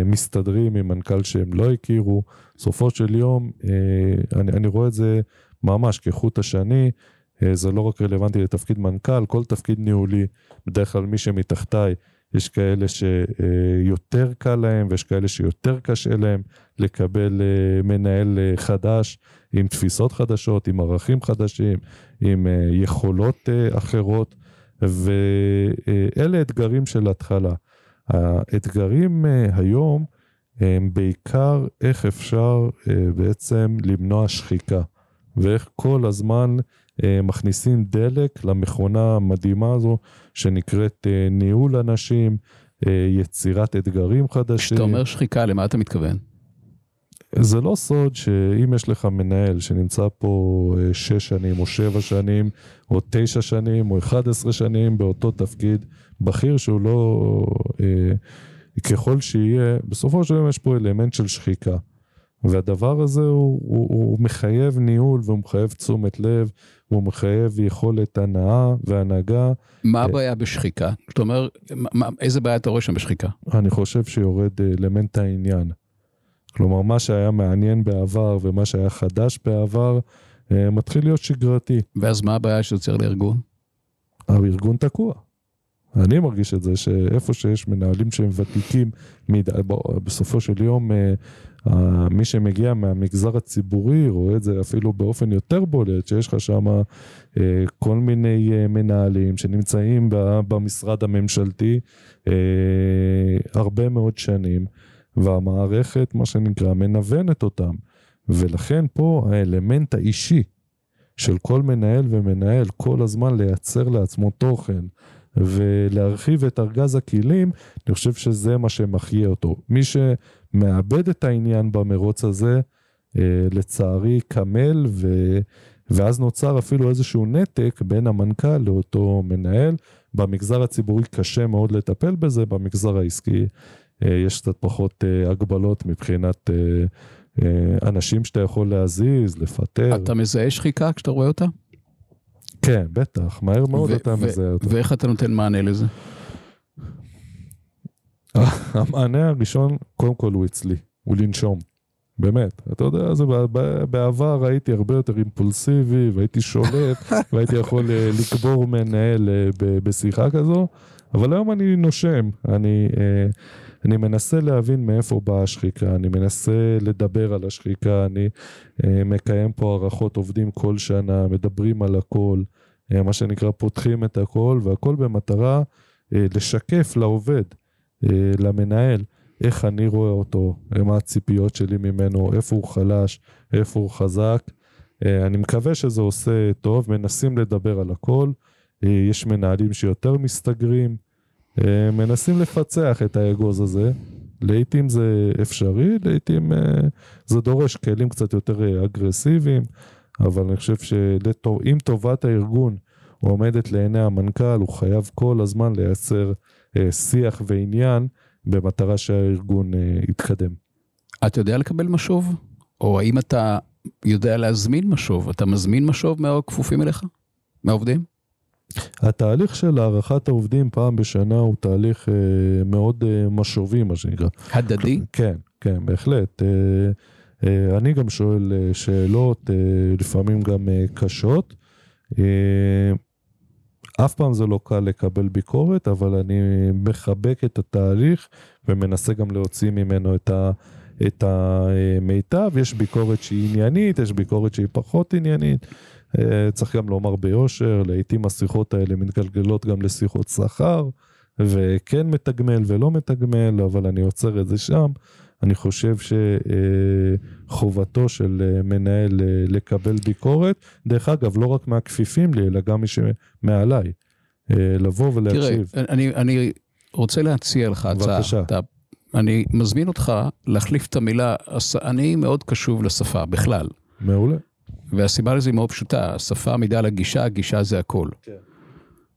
מסתדרים עם מנכ"ל שהם לא הכירו. בסופו של יום, אני, אני רואה את זה ממש כחוט השני, זה לא רק רלוונטי לתפקיד מנכ"ל, כל תפקיד ניהולי, בדרך כלל מי שמתחתיי, יש כאלה שיותר קל להם ויש כאלה שיותר קשה להם לקבל מנהל חדש עם תפיסות חדשות, עם ערכים חדשים, עם יכולות אחרות, ואלה אתגרים של התחלה. האתגרים היום הם בעיקר איך אפשר בעצם למנוע שחיקה, ואיך כל הזמן מכניסים דלק למכונה המדהימה הזו שנקראת ניהול אנשים, יצירת אתגרים חדשים. כשאתה אומר שחיקה, למה אתה מתכוון? זה לא סוד שאם יש לך מנהל שנמצא פה שש שנים או שבע שנים או תשע שנים או אחד עשרה שנים באותו תפקיד בכיר שהוא לא, ככל שיהיה, בסופו של דבר יש פה אלמנט של שחיקה. והדבר הזה הוא, הוא, הוא מחייב ניהול והוא מחייב תשומת לב, הוא מחייב יכולת הנאה והנהגה. מה הבעיה בשחיקה? זאת אומרת, איזה בעיה אתה רואה שם בשחיקה? אני חושב שיורד אלמנט העניין. כלומר, מה שהיה מעניין בעבר ומה שהיה חדש בעבר, מתחיל להיות שגרתי. ואז מה הבעיה שיוצר לארגון? הארגון תקוע. אני מרגיש את זה, שאיפה שיש מנהלים שהם ותיקים, בסופו של יום מי שמגיע מהמגזר הציבורי רואה את זה אפילו באופן יותר בולט, שיש לך שם כל מיני מנהלים שנמצאים במשרד הממשלתי הרבה מאוד שנים, והמערכת, מה שנקרא, מנוונת אותם. ולכן פה האלמנט האישי של כל מנהל ומנהל כל הזמן לייצר לעצמו תוכן. ולהרחיב את ארגז הכלים, אני חושב שזה מה שמחיה אותו. מי שמאבד את העניין במרוץ הזה, לצערי קמל, ו... ואז נוצר אפילו איזשהו נתק בין המנכ"ל לאותו מנהל. במגזר הציבורי קשה מאוד לטפל בזה, במגזר העסקי יש קצת פחות הגבלות מבחינת אנשים שאתה יכול להזיז, לפטר. אתה מזהה שחיקה כשאתה רואה אותה? כן, בטח, מהר מאוד אתה מזהה אותו. ואיך אתה נותן מענה לזה? המענה הראשון, קודם כל הוא אצלי, הוא לנשום. באמת, אתה יודע, זה בעבר הייתי הרבה יותר אימפולסיבי והייתי שולט והייתי יכול אה, לקבור מנהל אה, בשיחה כזו, אבל היום אני נושם, אני, אה, אני מנסה להבין מאיפה באה השחיקה, אני מנסה לדבר על השחיקה, אני מקיים פה הערכות עובדים כל שנה, מדברים על הכל, מה שנקרא פותחים את הכל, והכל במטרה לשקף לעובד, למנהל. איך אני רואה אותו, מה הציפיות שלי ממנו, איפה הוא חלש, איפה הוא חזק. אה, אני מקווה שזה עושה טוב, מנסים לדבר על הכל. אה, יש מנהלים שיותר מסתגרים, אה, מנסים לפצח את האגוז הזה. לעיתים זה אפשרי, לעיתים זה דורש כלים קצת יותר אגרסיביים, אבל אני חושב שאם טובת הארגון עומדת לעיני המנכ"ל, הוא חייב כל הזמן לייצר שיח ועניין במטרה שהארגון אה, יתקדם. אתה יודע לקבל משוב? או האם אתה יודע להזמין משוב? אתה מזמין משוב מהכפופים אליך? מהעובדים? התהליך של הערכת העובדים פעם בשנה הוא תהליך אה, מאוד אה, משובי, מה שנקרא. הדדי? כן, כן, בהחלט. אה, אה, אני גם שואל אה, שאלות, אה, לפעמים גם אה, קשות. אה, אף פעם זה לא קל לקבל ביקורת, אבל אני מחבק את התהליך ומנסה גם להוציא ממנו את, ה, את המיטב. יש ביקורת שהיא עניינית, יש ביקורת שהיא פחות עניינית. אה, צריך גם לומר ביושר, לעיתים השיחות האלה מתגלגלות גם לשיחות שכר, וכן מתגמל ולא מתגמל, אבל אני עוצר את זה שם. אני חושב שחובתו של אה, מנהל אה, לקבל ביקורת, דרך אגב, לא רק מהכפיפים לי, אלא גם מי שמעליי, לבוא ולהקשיב. תראה, אני, אני רוצה להציע לך הצעה. בבקשה. אתה, אני מזמין אותך להחליף את המילה, אני מאוד קשוב לשפה בכלל. מעולה. והסיבה לזה היא מאוד פשוטה, השפה עמידה על הגישה, הגישה זה הכל. כן.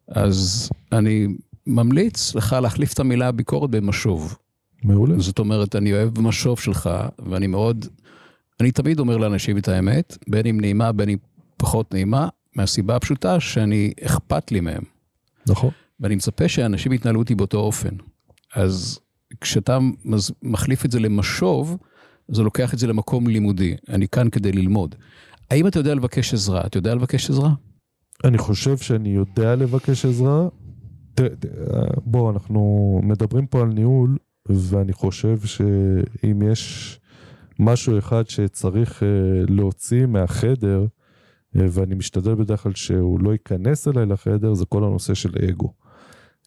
אז אני ממליץ לך להחליף את המילה ביקורת במשוב. מעולה. זאת אומרת, אני אוהב משוב שלך, ואני מאוד, אני תמיד אומר לאנשים את האמת, בין אם נעימה, בין אם פחות נעימה, מהסיבה הפשוטה שאני, אכפת לי מהם. נכון. ואני מצפה שאנשים יתנהלו אותי באותו אופן. אז כשאתה מחליף את זה למשוב, זה לוקח את זה למקום לימודי. אני כאן כדי ללמוד. האם אתה יודע לבקש עזרה? אתה יודע לבקש עזרה? אני חושב שאני יודע לבקש עזרה. בוא, אנחנו מדברים פה על ניהול, ואני חושב שאם יש משהו אחד שצריך אה, להוציא מהחדר, אה, ואני משתדל בדרך כלל שהוא לא ייכנס אליי לחדר, זה כל הנושא של אגו.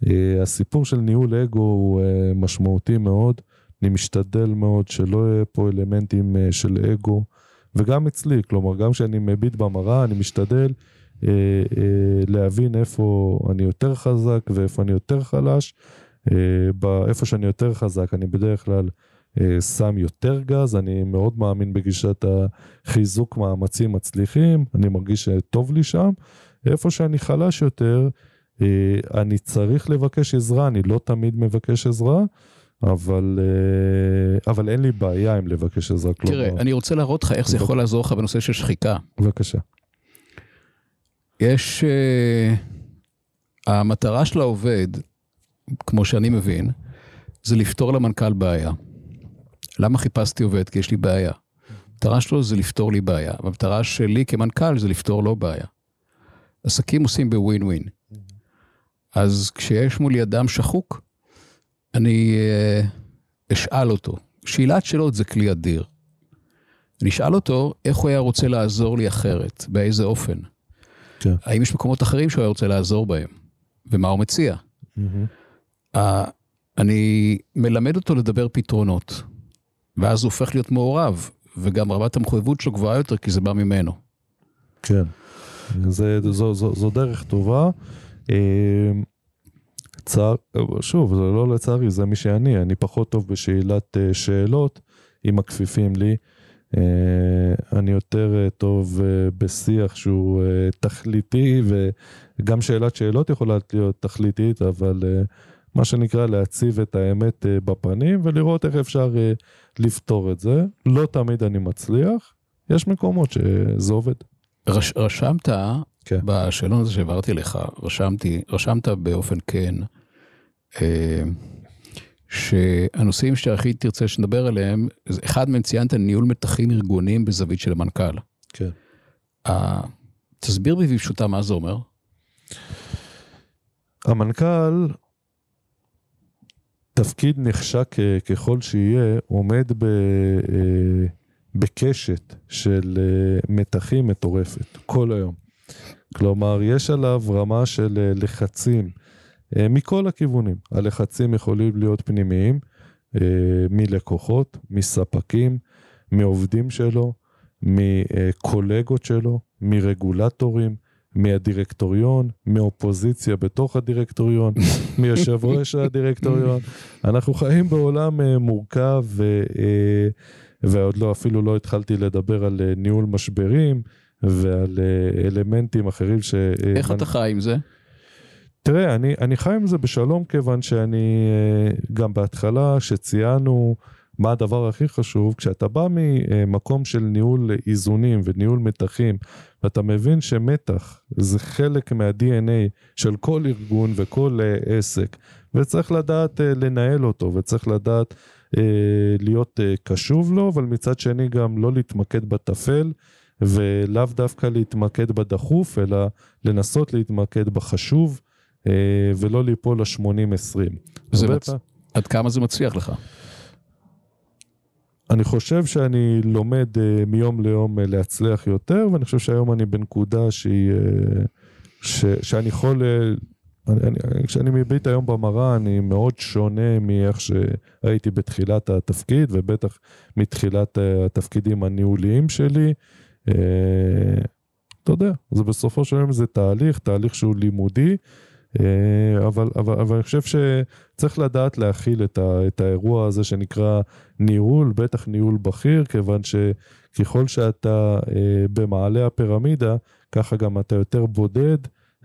אה, הסיפור של ניהול אגו הוא משמעותי מאוד, אני משתדל מאוד שלא יהיה פה אלמנטים של אגו, וגם אצלי, כלומר, גם כשאני מביט במראה, אני משתדל להבין איפה אני יותר חזק ואיפה אני יותר חלש, באיפה שאני יותר חזק, אני בדרך כלל אה, שם יותר גז, אני מאוד מאמין בגישת החיזוק מאמצים מצליחים, אני מרגיש שטוב לי שם. איפה שאני חלש יותר, אה, אני צריך לבקש עזרה, אני לא תמיד מבקש עזרה. אבל, אה, אבל אין לי בעיה עם לבקש עזרה. תראה, כלומר... אני רוצה להראות לך איך זה יכול לעזור לך בנושא של שחיקה. בבקשה. יש... Uh, המטרה של העובד כמו שאני מבין, זה לפתור למנכ"ל בעיה. למה חיפשתי עובד? כי יש לי בעיה. המטרה שלו זה לפתור לי בעיה, והמטרה שלי כמנכ"ל זה לפתור לו בעיה. עסקים עושים בווין ווין. אז כשיש מולי אדם שחוק, אני אה, אשאל אותו. שאלת שאלות זה כלי אדיר. אני אשאל אותו איך הוא היה רוצה לעזור לי אחרת, באיזה אופן. כן. האם יש מקומות אחרים שהוא היה רוצה לעזור בהם, ומה הוא מציע. Mm-hmm. אני מלמד אותו לדבר פתרונות, ואז הוא הופך להיות מעורב, וגם רמת המחויבות שלו גבוהה יותר, כי זה בא ממנו. כן, זה, זו, זו, זו דרך טובה. אה, צער, שוב, זה לא לצערי, זה מי שאני, אני פחות טוב בשאלת אה, שאלות עם הכפיפים לי. אה, אני יותר טוב בשיח שהוא תכליתי, וגם שאלת שאלות יכולה להיות תכליתית, אבל מה שנקרא להציב את האמת אה, בפנים ולראות איך אפשר אה, לפתור את זה. לא תמיד אני מצליח, יש מקומות שזה עובד. רש, רשמת, כן. בשאלון הזה שהעברתי לך, רשמתי, רשמת באופן כן, אה, שהנושאים שהכי תרצה שנדבר עליהם, אחד מהם ציינת ניהול מתחים ארגוניים בזווית של המנכ"ל. כן. תסביר בי בפשוטה מה זה אומר. המנכ"ל, תפקיד נחשק ככל שיהיה, עומד ב, אה, בקשת של אה, מתחים מטורפת, כל היום. כלומר, יש עליו רמה של אה, לחצים מכל הכיוונים. הלחצים יכולים להיות פנימיים, מלקוחות, מספקים, מעובדים שלו, מקולגות שלו, מרגולטורים, מהדירקטוריון, מאופוזיציה בתוך הדירקטוריון, מיושב ראש הדירקטוריון. אנחנו חיים בעולם uh, מורכב, ו, ועוד לא, אפילו לא התחלתי לדבר על ניהול משברים ועל אלמנטים אחרים ש... איך אתה חי עם זה? תראה, אני, אני חי עם זה בשלום, כיוון שאני, גם בהתחלה, שציינו, מה הדבר הכי חשוב, כשאתה בא ממקום של ניהול איזונים וניהול מתחים, ואתה מבין שמתח זה חלק מה-DNA של כל ארגון וכל uh, עסק, וצריך לדעת uh, לנהל אותו, וצריך לדעת להיות קשוב לו, אבל מצד שני גם לא להתמקד בטפל, ולאו דווקא להתמקד בדחוף, אלא לנסות להתמקד בחשוב, ולא ליפול ל-80-20. מצ... עד כמה זה מצליח לך? אני חושב שאני לומד uh, מיום ליום uh, להצליח יותר, ואני חושב שהיום אני בנקודה שהיא, ש, שאני יכול, אני, אני, כשאני מביט היום במראה, אני מאוד שונה מאיך שהייתי בתחילת התפקיד, ובטח מתחילת התפקידים הניהוליים שלי. אתה יודע, זה בסופו של יום זה תהליך, תהליך שהוא לימודי. אה, אבל, אבל, אבל אני חושב שצריך לדעת להכיל את, ה, את האירוע הזה שנקרא ניהול, בטח ניהול בכיר, כיוון שככל שאתה אה, במעלה הפירמידה, ככה גם אתה יותר בודד.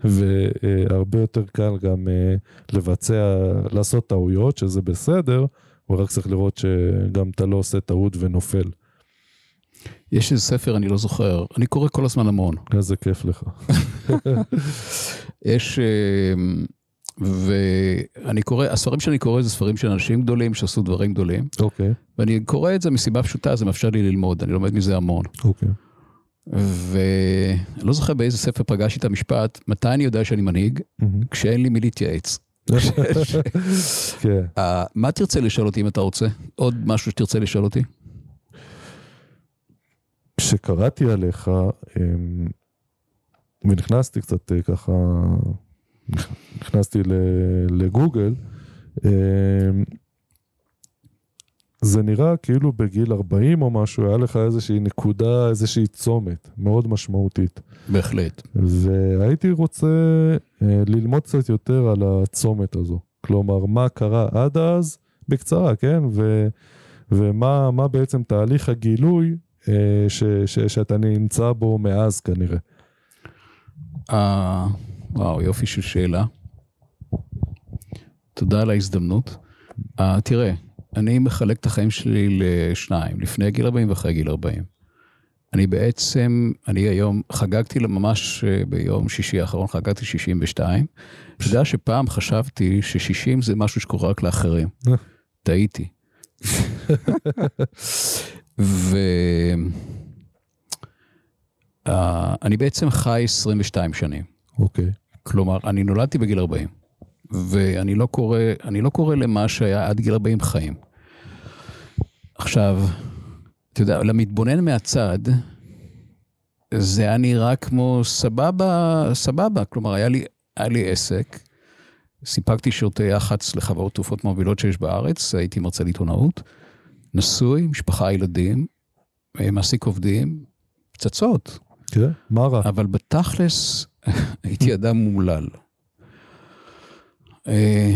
והרבה יותר קל גם אה, לבצע, לעשות טעויות, שזה בסדר, אבל רק צריך לראות שגם אתה לא עושה טעות ונופל. יש איזה ספר, אני לא זוכר, אני קורא כל הזמן המון. איזה כיף לך. יש, אמ, ואני קורא, הספרים שאני קורא זה ספרים של אנשים גדולים שעשו דברים גדולים. אוקיי. Okay. ואני קורא את זה מסיבה פשוטה, זה מאפשר לי ללמוד, אני לומד מזה המון. אוקיי. Okay. ואני לא זוכר באיזה ספר פגשתי את המשפט, מתי אני יודע שאני מנהיג? Mm-hmm. כשאין לי מי להתייעץ. כן. מה תרצה לשאול אותי אם אתה רוצה? עוד משהו שתרצה לשאול אותי? כשקראתי עליך, אמ, ונכנסתי קצת אה, ככה, נכנסתי לגוגל, אמ, זה נראה כאילו בגיל 40 או משהו, היה לך איזושהי נקודה, איזושהי צומת מאוד משמעותית. בהחלט. והייתי רוצה אה, ללמוד קצת יותר על הצומת הזו. כלומר, מה קרה עד אז, בקצרה, כן? ו, ומה בעצם תהליך הגילוי ש, ש, שאתה נמצא בו מאז כנראה. Uh, וואו, יופי של שאלה. תודה על ההזדמנות. Uh, תראה, אני מחלק את החיים שלי לשניים, לפני גיל 40 ואחרי גיל 40. אני בעצם, אני היום חגגתי ממש ביום שישי האחרון, חגגתי 62. אתה יודע שפעם חשבתי ש-60 זה משהו שקורה רק לאחרים. טעיתי. ואני uh, בעצם חי 22 שנים. אוקיי. Okay. כלומר, אני נולדתי בגיל 40, ואני לא קורא, לא קורא למה שהיה עד גיל 40 חיים. עכשיו, אתה יודע, למתבונן מהצד, זה היה נראה כמו סבבה, סבבה. כלומר, היה לי, היה לי עסק, סיפקתי שירותי יח"צ לחברות תרופות מובילות שיש בארץ, הייתי מרצה לעיתונאות. נשוי, משפחה, ילדים, אה, מעסיק עובדים, פצצות. כן, מה רע? אבל בתכלס הייתי אדם אומלל. אה,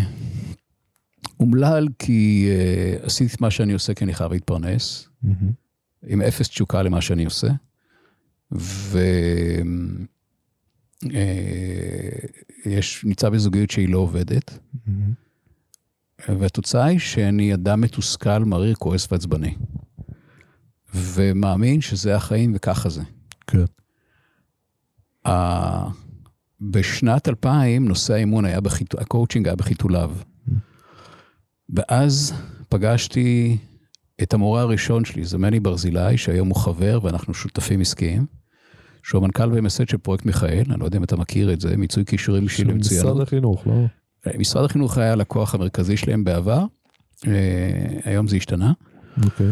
אומלל כי uh, עשיתי את מה שאני עושה כי אני חייב להתפרנס, mm-hmm. עם אפס תשוקה למה שאני עושה, ויש, uh, נמצא בזוגיות שהיא לא עובדת, mm-hmm. והתוצאה היא שאני אדם מתוסכל, מריר, כועס ועצבני. ומאמין שזה החיים וככה זה. כן. אה, בשנת 2000 נושא האימון היה בחיתול, הקואוצ'ינג היה בחיתוליו. ואז פגשתי את המורה הראשון שלי, זה מני ברזילי, שהיום הוא חבר ואנחנו שותפים עסקיים, שהוא המנכ"ל ומייסד של פרויקט מיכאל, אני לא יודע אם אתה מכיר את זה, מיצוי כישורים אישי למצוינות. משרד החינוך, לא? משרד החינוך היה הלקוח המרכזי שלהם בעבר, אה, היום זה השתנה. אוקיי.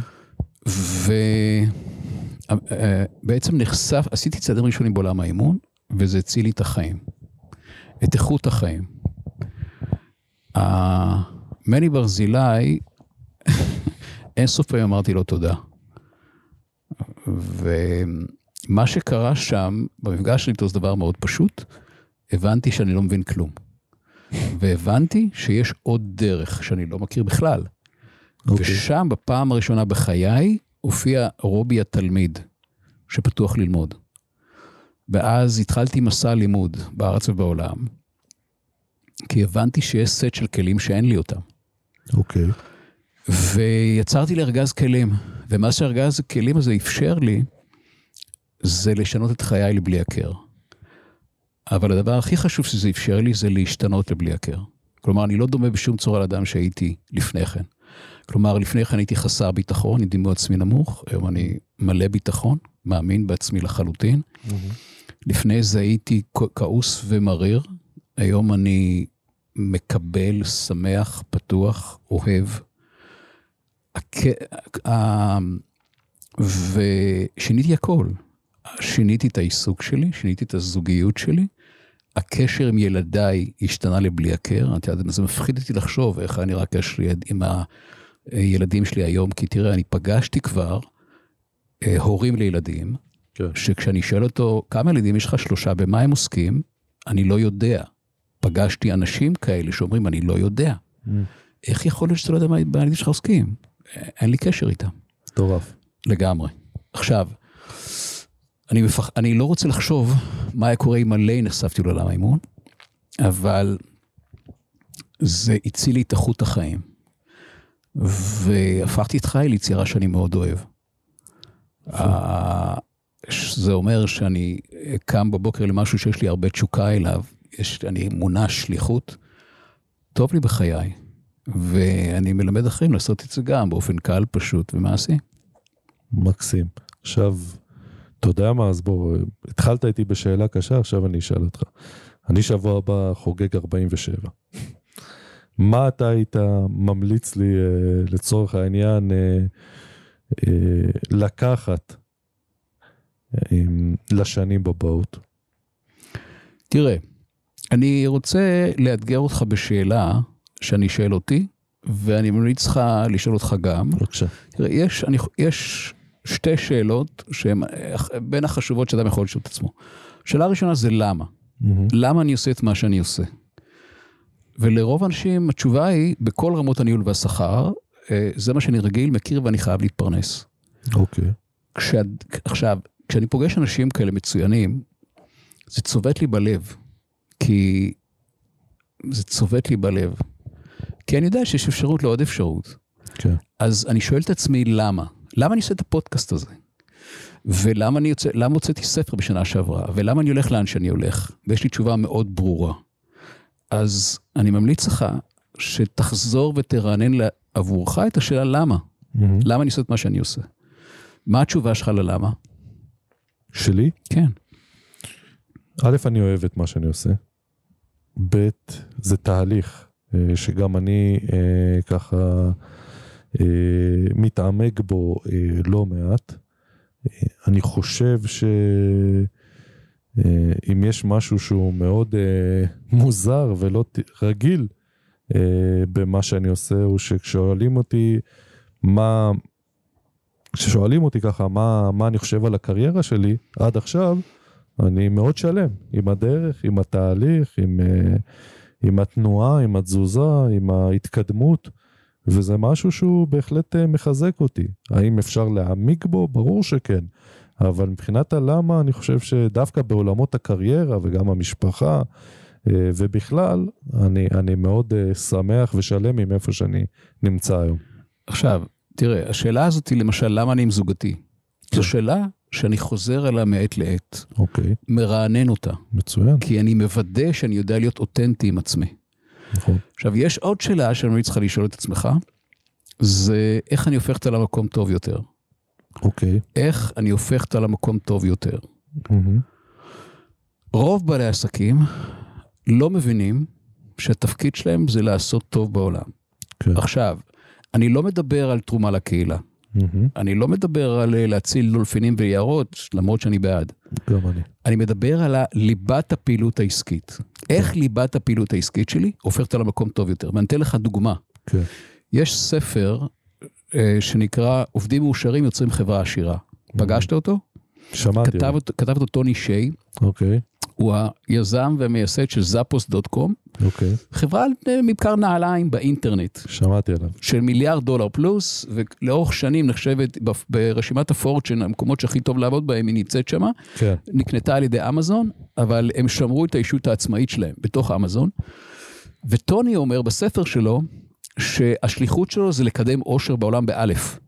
ובעצם נחשף, עשיתי צעדים ראשונים בעולם האימון, וזה הציל לי את החיים, את איכות החיים. מני ברזילי, אין סוף פעמים אמרתי לו תודה. ומה שקרה שם, במפגש שלי איתו זה דבר מאוד פשוט, הבנתי שאני לא מבין כלום. והבנתי שיש עוד דרך שאני לא מכיר בכלל. Okay. אוקיי. ושם, בפעם הראשונה בחיי, הופיע רובי התלמיד, שפתוח ללמוד. ואז התחלתי מסע לימוד בארץ ובעולם, כי הבנתי שיש סט של כלים שאין לי אותם. אוקיי. Okay. ויצרתי לארגז כלים, ומה שארגז הכלים הזה אפשר לי, זה לשנות את חיי לבלי הכר. אבל הדבר הכי חשוב שזה אפשר לי זה להשתנות לבלי הכר. כלומר, אני לא דומה בשום צורה לאדם שהייתי לפני כן. כלומר, לפני כן הייתי חסר ביטחון, עם דימוי עצמי נמוך, היום אני מלא ביטחון, מאמין בעצמי לחלוטין. Mm-hmm. לפני זה הייתי כעוס ומריר, היום אני מקבל, שמח, פתוח, אוהב. ושיניתי הכל. שיניתי את העיסוק שלי, שיניתי את הזוגיות שלי, הקשר עם ילדיי השתנה לבלי הכר, את יודעת, זה מפחיד אותי לחשוב איך נראה הקשר עם הילדים שלי היום, כי תראה, אני פגשתי כבר אה, הורים לילדים, כן. שכשאני שואל אותו, כמה ילדים יש לך שלושה, במה הם עוסקים, אני לא יודע. פגשתי אנשים כאלה שאומרים, אני לא יודע. Mm. איך יכול להיות שאתה לא יודע מה הילדים שלך עוסקים? אין לי קשר איתם. מטורף. לגמרי. עכשיו, אני, מפח... אני לא רוצה לחשוב מה היה קורה אם מלא נחשפתי לעולם האימון, אבל זה הציל לי את איכות החיים. והפכתי את חיי ליצירה שאני מאוד אוהב. זה אומר שאני קם בבוקר למשהו שיש לי הרבה תשוקה אליו, יש, אני מונע שליחות, טוב לי בחיי, ואני מלמד אחרים לעשות את זה גם באופן קל, פשוט ומעשי. מקסים. עכשיו, אתה יודע מה, אז בוא, התחלת איתי בשאלה קשה, עכשיו אני אשאל אותך. אני שבוע הבא חוגג 47. מה אתה היית ממליץ לי אה, לצורך העניין אה, אה, לקחת לשנים בבאות? תראה, אני רוצה לאתגר אותך בשאלה שאני שואל אותי, ואני ממליץ לך לשאול אותך גם. בבקשה. תראה, יש, אני, יש שתי שאלות שהן בין החשובות שאדם יכול לשאול את עצמו. שאלה ראשונה זה למה. Mm-hmm. למה אני עושה את מה שאני עושה? ולרוב האנשים התשובה היא, בכל רמות הניהול והשכר, אה, זה מה שאני רגיל, מכיר ואני חייב להתפרנס. אוקיי. Okay. עכשיו, כשאני פוגש אנשים כאלה מצוינים, זה צובט לי בלב, כי זה צובט לי בלב. כי אני יודע שיש אפשרות לעוד אפשרות. כן. אז אני שואל את עצמי למה. למה אני עושה את הפודקאסט הזה? ולמה אני יוצא, למה הוצאתי ספר בשנה שעברה? ולמה אני הולך לאן שאני הולך? ויש לי תשובה מאוד ברורה. אז אני ממליץ לך שתחזור ותרענן עבורך את השאלה למה. Mm-hmm. למה אני עושה את מה שאני עושה? מה התשובה שלך ללמה? שלי? כן. א', אני אוהב את מה שאני עושה. ב', זה תהליך אה, שגם אני אה, ככה מתעמק בו לא מעט. אני חושב שאם יש משהו שהוא מאוד מוזר ולא רגיל במה שאני עושה, הוא שכששואלים אותי מה, כששואלים אותי ככה מה, מה אני חושב על הקריירה שלי עד עכשיו, אני מאוד שלם עם הדרך, עם התהליך, עם, עם התנועה, עם התזוזה, עם ההתקדמות, וזה משהו שהוא בהחלט uh, מחזק אותי. האם אפשר להעמיק בו? ברור שכן. אבל מבחינת הלמה, אני חושב שדווקא בעולמות הקריירה וגם המשפחה, uh, ובכלל, אני, אני מאוד uh, שמח ושלם עם איפה שאני נמצא היום. עכשיו, תראה, השאלה הזאת היא למשל, למה אני עם זוגתי? זו כן. שאלה שאני חוזר אליה מעת לעת. אוקיי. מרענן אותה. מצוין. כי אני מוודא שאני יודע להיות אותנטי עם עצמי. נכון. עכשיו, יש עוד שאלה שאני ממליץ לך לשאול את עצמך, זה איך אני הופך אותה למקום טוב יותר. אוקיי. איך אני הופך אותה למקום טוב יותר. רוב בעלי העסקים לא מבינים שהתפקיד שלהם זה לעשות טוב בעולם. כן. עכשיו, אני לא מדבר על תרומה לקהילה. מהמם. אני לא מדבר על אה, להציל דולפינים ויערות, למרות שאני בעד. גם אני. אני מדבר על ליבת הפעילות העסקית. איך ליבת הפעילות העסקית שלי הופכת על המקום טוב יותר. ואני אתן לך דוגמה. כן. יש ספר אה, שנקרא עובדים מאושרים יוצרים חברה עשירה. פגשת אותו? שמעתי. כתב, כתב אותו טוני שיי, אוקיי. הוא היזם והמייסד של זאפוס.קום, אוקיי. חברה לממכר נעליים באינטרנט. שמעתי עליו. של מיליארד דולר פלוס, ולאורך שנים נחשבת ברשימת הפורצ'ן, המקומות שהכי טוב לעבוד בהם, היא נמצאת שמה. כן. נקנתה על ידי אמזון, אבל הם שמרו את האישות העצמאית שלהם בתוך אמזון. וטוני אומר בספר שלו, שהשליחות שלו זה לקדם אושר בעולם באלף.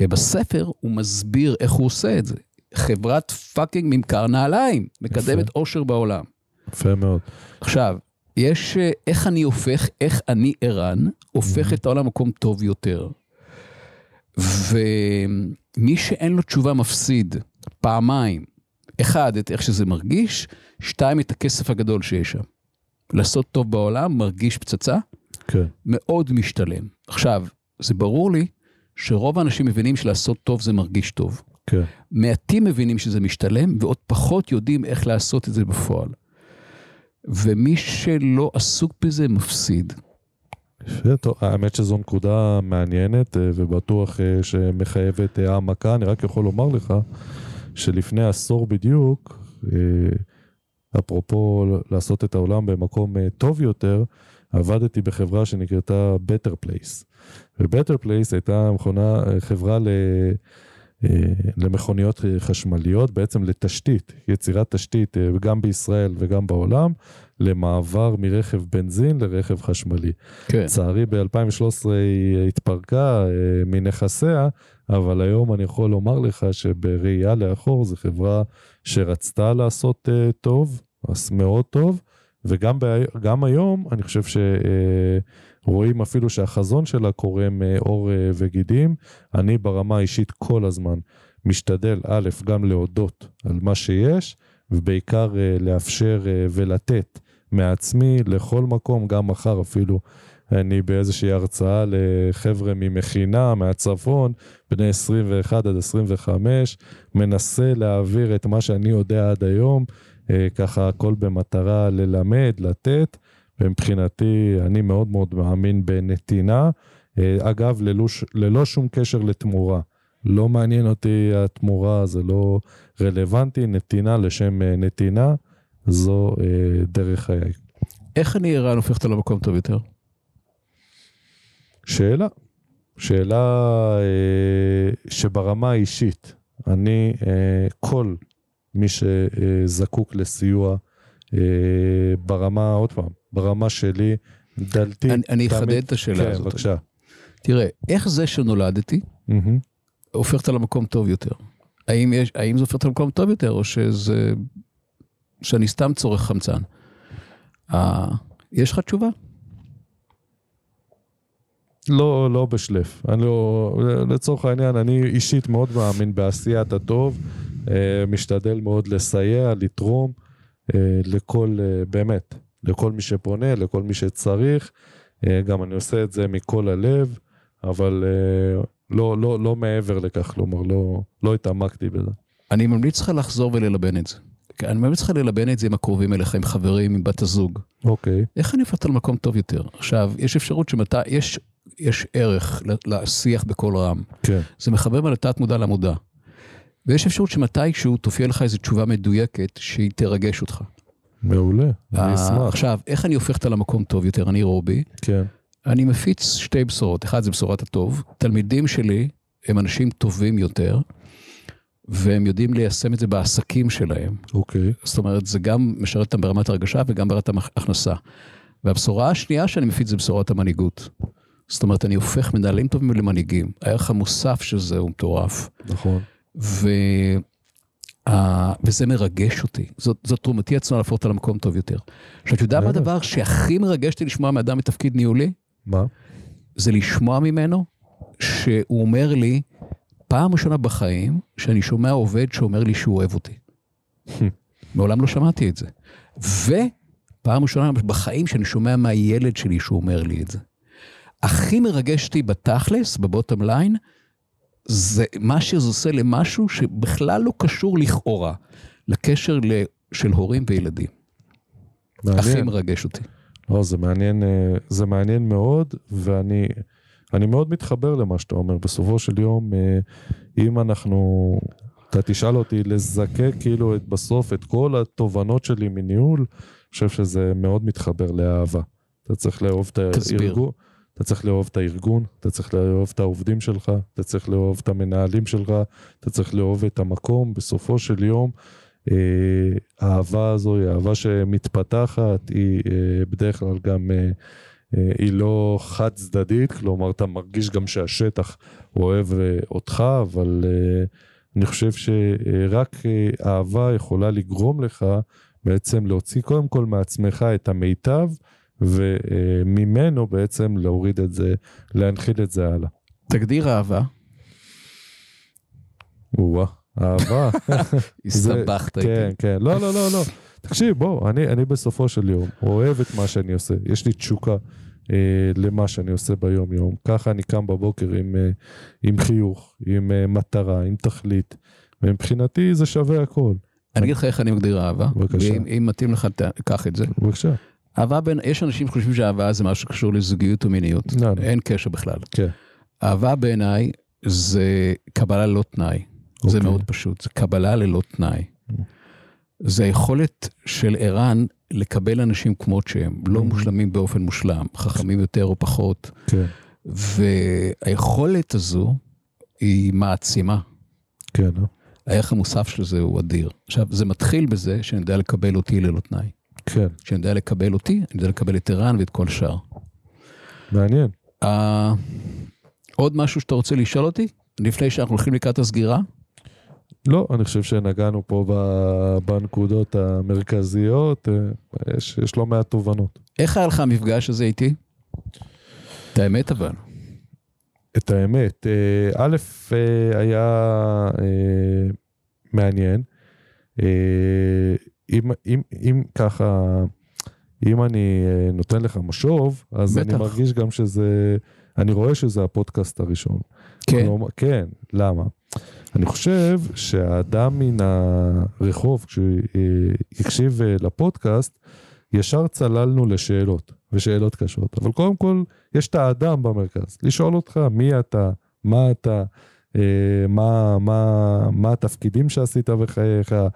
ובספר הוא מסביר איך הוא עושה את זה. חברת פאקינג ממכר נעליים, מקדמת אושר בעולם. יפה מאוד. עכשיו, יש אה, איך אני הופך, איך אני ערן, הופך את העולם למקום טוב יותר. ומי שאין לו תשובה מפסיד פעמיים. אחד, את איך שזה מרגיש, שתיים, את הכסף הגדול שיש שם. לעשות טוב בעולם מרגיש פצצה, כן. מאוד משתלם. עכשיו, זה ברור לי שרוב האנשים מבינים שלעשות טוב זה מרגיש טוב. כן. מעטים מבינים שזה משתלם, ועוד פחות יודעים איך לעשות את זה בפועל. ומי שלא עסוק בזה מפסיד. טוב, האמת שזו נקודה מעניינת אה, ובטוח אה, שמחייבת אה, העמקה. אני רק יכול לומר לך שלפני עשור בדיוק, אפרופו לעשות את העולם במקום טוב יותר, עבדתי בחברה שנקראתה Better Place. ו-Better Place הייתה מכונה, חברה ל... אה, למכוניות אה, חשמליות, בעצם לתשתית, יצירת תשתית אה, גם בישראל וגם בעולם, למעבר מרכב בנזין לרכב חשמלי. כן. לצערי ב-2013 היא התפרקה מנכסיה, אבל היום אני יכול לומר לך שבראייה לאחור זו חברה שרצתה לעשות טוב, אז מאוד טוב, וגם ב- היום אני חושב שרואים אפילו שהחזון שלה קורם אה, עור אה, וגידים. אני ברמה האישית כל הזמן משתדל, א', גם להודות על מה שיש, ובעיקר אה, לאפשר ולתת מעצמי לכל מקום, גם מחר אפילו. אני באיזושהי הרצאה לחבר'ה ממכינה, מהצפון, בני 21 עד 25, מנסה להעביר את מה שאני יודע עד היום, ככה הכל במטרה ללמד, לתת, ומבחינתי אני מאוד מאוד מאמין בנתינה. אה, אגב, ללא, ללא שום קשר לתמורה. לא מעניין אותי התמורה, זה לא רלוונטי, נתינה לשם אה, נתינה, זו אה, דרך חיי. איך אני הופך אותו למקום טוב יותר? שאלה, שאלה אה, שברמה האישית, אני, אה, כל מי שזקוק לסיוע אה, ברמה, עוד פעם, ברמה שלי, דלתי. אני, אני תמיד- אחדד את השאלה כן, הזאת. בבקשה. תראה, איך זה שנולדתי מהמם. הופך אותו למקום טוב יותר? האם, יש, האם זה הופך אותו למקום טוב יותר, או שזה... שאני סתם צורך חמצן? אה, יש לך תשובה? לא, לא בשלף. אני לא, לצורך העניין, אני אישית מאוד מאמין בעשיית הטוב, אה, משתדל מאוד לסייע, לתרום אה, לכל, אה, באמת, לכל מי שפונה, לכל מי שצריך. אה, גם אני עושה את זה מכל הלב, אבל אה, לא, לא, לא מעבר לכך, כלומר, לא, לא התעמקתי בזה. אני ממליץ לך לחזור וללבן את זה. אני ממליץ לך ללבן את זה עם הקרובים אליך, עם חברים, עם בת הזוג. אוקיי, איך אני אותו למקום טוב יותר? עכשיו, יש אפשרות שמתי, יש, יש ערך לשיח בקול רם. כן, זה מחבר בין התת מודע למודע. ויש אפשרות שמתישהו תופיע לך איזו תשובה מדויקת שהיא תרגש אותך. מעולה, אני אה, אשמח. עכשיו, איך אני הופך אותה למקום טוב יותר? אני רובי. כן, אני מפיץ שתי בשורות. אחד זה בשורת הטוב. תלמידים שלי הם אנשים טובים יותר, והם יודעים ליישם את זה בעסקים שלהם. אוקיי, זאת אומרת, זה גם משרת אותם ברמת הרגשה וגם ברמת ההכנסה. והבשורה השנייה שאני מפיץ זה בשורת המנהיגות. זאת אומרת, אני הופך מנהלים טובים למנהיגים. הערך המוסף של זה הוא מטורף. נכון. וזה מרגש אותי. זאת, זאת תרומתי עצמה להפוך אותה למקום טוב יותר. עכשיו, אתה יודע מה הדבר שהכי מרגש אותי לשמוע מאדם בתפקיד ניהולי? מה? זה לשמוע ממנו שהוא אומר לי, פעם ראשונה בחיים שאני שומע עובד שאומר לי שהוא אוהב אותי. מעולם לא שמעתי את זה. ופעם ראשונה בחיים שאני שומע מהילד שלי שהוא אומר לי את זה. הכי מרגש אותי בתכלס, בבוטום ליין, זה מה שזה עושה למשהו שבכלל לא קשור לכאורה לקשר של הורים וילדים. מעניין. הכי מרגש אותי. לא, זה מעניין, אה, זה מעניין מאוד, ואני אני מאוד מתחבר למה שאתה אומר. בסופו של יום, אה, אם אנחנו, אתה תשאל אותי לזקק כאילו את, בסוף את כל התובנות שלי מניהול, אני חושב שזה מאוד מתחבר לאהבה. אתה צריך לאהוב את הארגון. אתה צריך לאהוב את הארגון, אתה צריך לאהוב את העובדים שלך, אתה צריך לאהוב את המנהלים שלך, אתה צריך לאהוב את המקום. בסופו של יום, אה, האהבה הזו היא אהבה שמתפתחת, היא אה, בדרך כלל גם, אה, היא לא חד צדדית, כלומר אתה מרגיש גם שהשטח אוהב אותך, אבל אני חושב שרק אהבה יכולה לגרום לך בעצם להוציא קודם כל מעצמך את המיטב. וממנו בעצם להוריד את זה, להנחיל את זה הלאה. תגדיר אהבה. או-אה, אהבה. הסתבכת איתי. כן, כן. לא, לא, לא, לא. תקשיב, בוא, אני, אני בסופו של יום אוהב את מה שאני עושה. יש לי תשוקה אה, למה שאני עושה ביום-יום. ככה אני קם בבוקר עם, אה, עם חיוך, עם אה, מטרה, עם תכלית. ומבחינתי זה שווה הכל. אני אגיד לך איך אני מגדיר אהבה. בבקשה. ואם מתאים לך, קח את זה. בבקשה. אהבה בין, יש אנשים שחושבים שאהבה זה משהו שקשור לזוגיות ומיניות. לא, לא. אין קשר בכלל. כן. אהבה בעיניי זה קבלה ללא תנאי. אוקיי. זה מאוד פשוט, זה קבלה ללא תנאי. זה היכולת של ערן לקבל אנשים כמות שהם, לא mm-hmm. מושלמים באופן מושלם, חכמים יותר או פחות. כן. והיכולת הזו היא מעצימה. כן. אה? הערך המוסף של זה הוא אדיר. עכשיו, זה מתחיל בזה שאני יודע לקבל אותי ללא תנאי. כן. שאני יודע לקבל אותי, אני יודע לקבל את ערן ואת כל שאר. מעניין. Uh, עוד משהו שאתה רוצה לשאול אותי? לפני שאנחנו הולכים לקראת הסגירה? לא, אני חושב שנגענו פה בנקודות המרכזיות, אה, יש, יש לא מעט תובנות. איך היה לך המפגש הזה איתי? את האמת אבל. את האמת, אה, א', היה מעניין. אם, אם, אם ככה, אם אני אה, נותן לך משוב, אז בטח. אני מרגיש גם שזה, אני רואה שזה הפודקאסט הראשון. כן? כלומר, כן, למה? אני חושב שהאדם מן הרחוב, כשהוא הקשיב אה, לפודקאסט, ישר צללנו לשאלות, ושאלות קשות. אבל קודם כל, יש את האדם במרכז. לשאול אותך מי אתה, מה אתה, מה, מה, מה התפקידים שעשית בחייך, אה,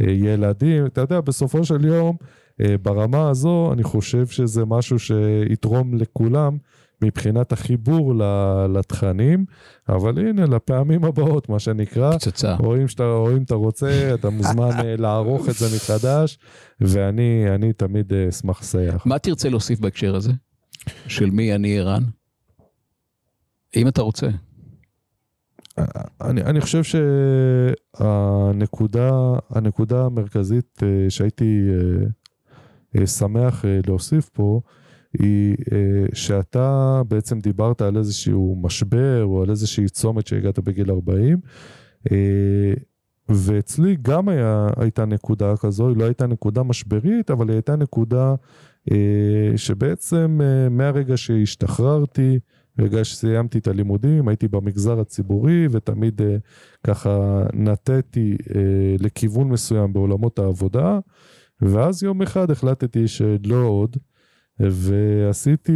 ילדים, אתה יודע, בסופו של יום, אה, ברמה הזו, אני חושב שזה משהו שיתרום לכולם מבחינת החיבור לתכנים, אבל הנה, לפעמים הבאות, מה שנקרא, פצצה. רואים שאתה, רואים אתה רוצה, אתה מוזמן לערוך את זה מחדש, ואני תמיד אשמח לסייע. מה תרצה להוסיף בהקשר הזה? של מי אני ערן? אם אתה רוצה. אני, אני חושב שהנקודה הנקודה המרכזית אה, שהייתי אה, אה, שמח להוסיף פה, היא שאתה בעצם דיברת על איזשהו משבר או על איזושהי צומת שהגעת בגיל 40, ואצלי גם היה, הייתה נקודה כזו, היא לא הייתה נקודה משברית, אבל היא הייתה נקודה שבעצם מהרגע שהשתחררתי, בגלל שסיימתי את הלימודים, הייתי במגזר הציבורי ותמיד אה, ככה נטיתי אה, לכיוון מסוים בעולמות העבודה, ואז יום אחד החלטתי שלא עוד, ועשיתי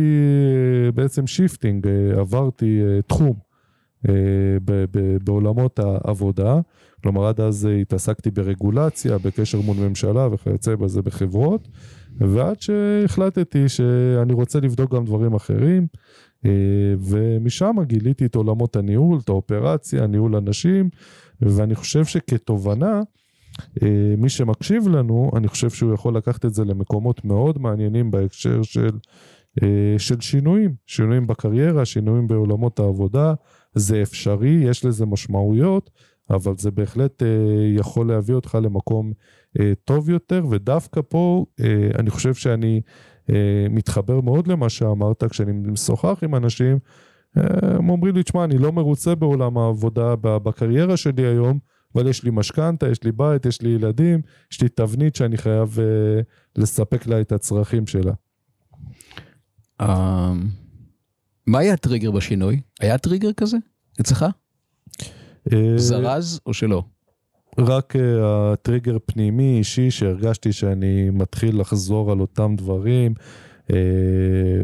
אה, בעצם shifting, אה, עברתי אה, תחום אה, ב, ב, בעולמות העבודה, כלומר עד אז התעסקתי ברגולציה, בקשר מול ממשלה וכיוצא בזה בחברות, ועד שהחלטתי שאני רוצה לבדוק גם דברים אחרים. אה, ומשם גיליתי את עולמות הניהול, את האופרציה, ניהול אנשים, ואני חושב שכתובנה, אה, מי שמקשיב לנו, אני חושב שהוא יכול לקחת את זה למקומות מאוד מעניינים בהקשר של, אה, של שינויים, שינויים בקריירה, שינויים בעולמות העבודה, זה אפשרי, יש לזה משמעויות, אבל זה בהחלט יכול להביא אותך למקום טוב יותר, ודווקא פה אני חושב שאני מתחבר מאוד למה שאמרת, כשאני משוחח עם אנשים, הם אומרים לי, תשמע, אני לא מרוצה בעולם העבודה, בקריירה שלי היום, אבל יש לי משכנתה, יש לי בית, יש לי ילדים, יש לי תבנית שאני חייב uh, לספק לה את הצרכים שלה. Um, מה היה הטריגר בשינוי? היה טריגר כזה אצלך? זרז או שלא? רק uh, הטריגר פנימי אישי שהרגשתי שאני מתחיל לחזור על אותם דברים. אה,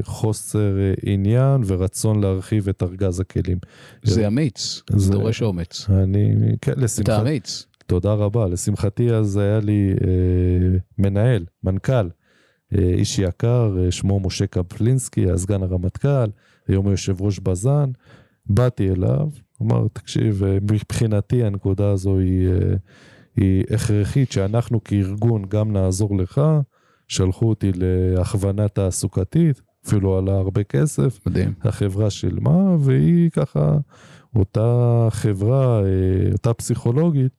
חוסר אה, עניין ורצון להרחיב את ארגז הכלים. זה אמיץ, זה דורש אומץ. אני, כן, לשמחתי. אתה אמיץ. תודה רבה. לשמחתי אז היה לי אה, מנהל, מנכ"ל, אה, איש יקר, אה, שמו משה קפלינסקי, הסגן הרמטכ"ל, היום יושב ראש בז"ן. באתי אליו, אמר, תקשיב, מבחינתי הנקודה הזו היא, היא הכרחית שאנחנו כארגון גם נעזור לך. שלחו אותי להכוונה תעסוקתית, אפילו עלה הרבה כסף. מדהים. החברה שילמה, והיא ככה, אותה חברה, אה, אותה פסיכולוגית,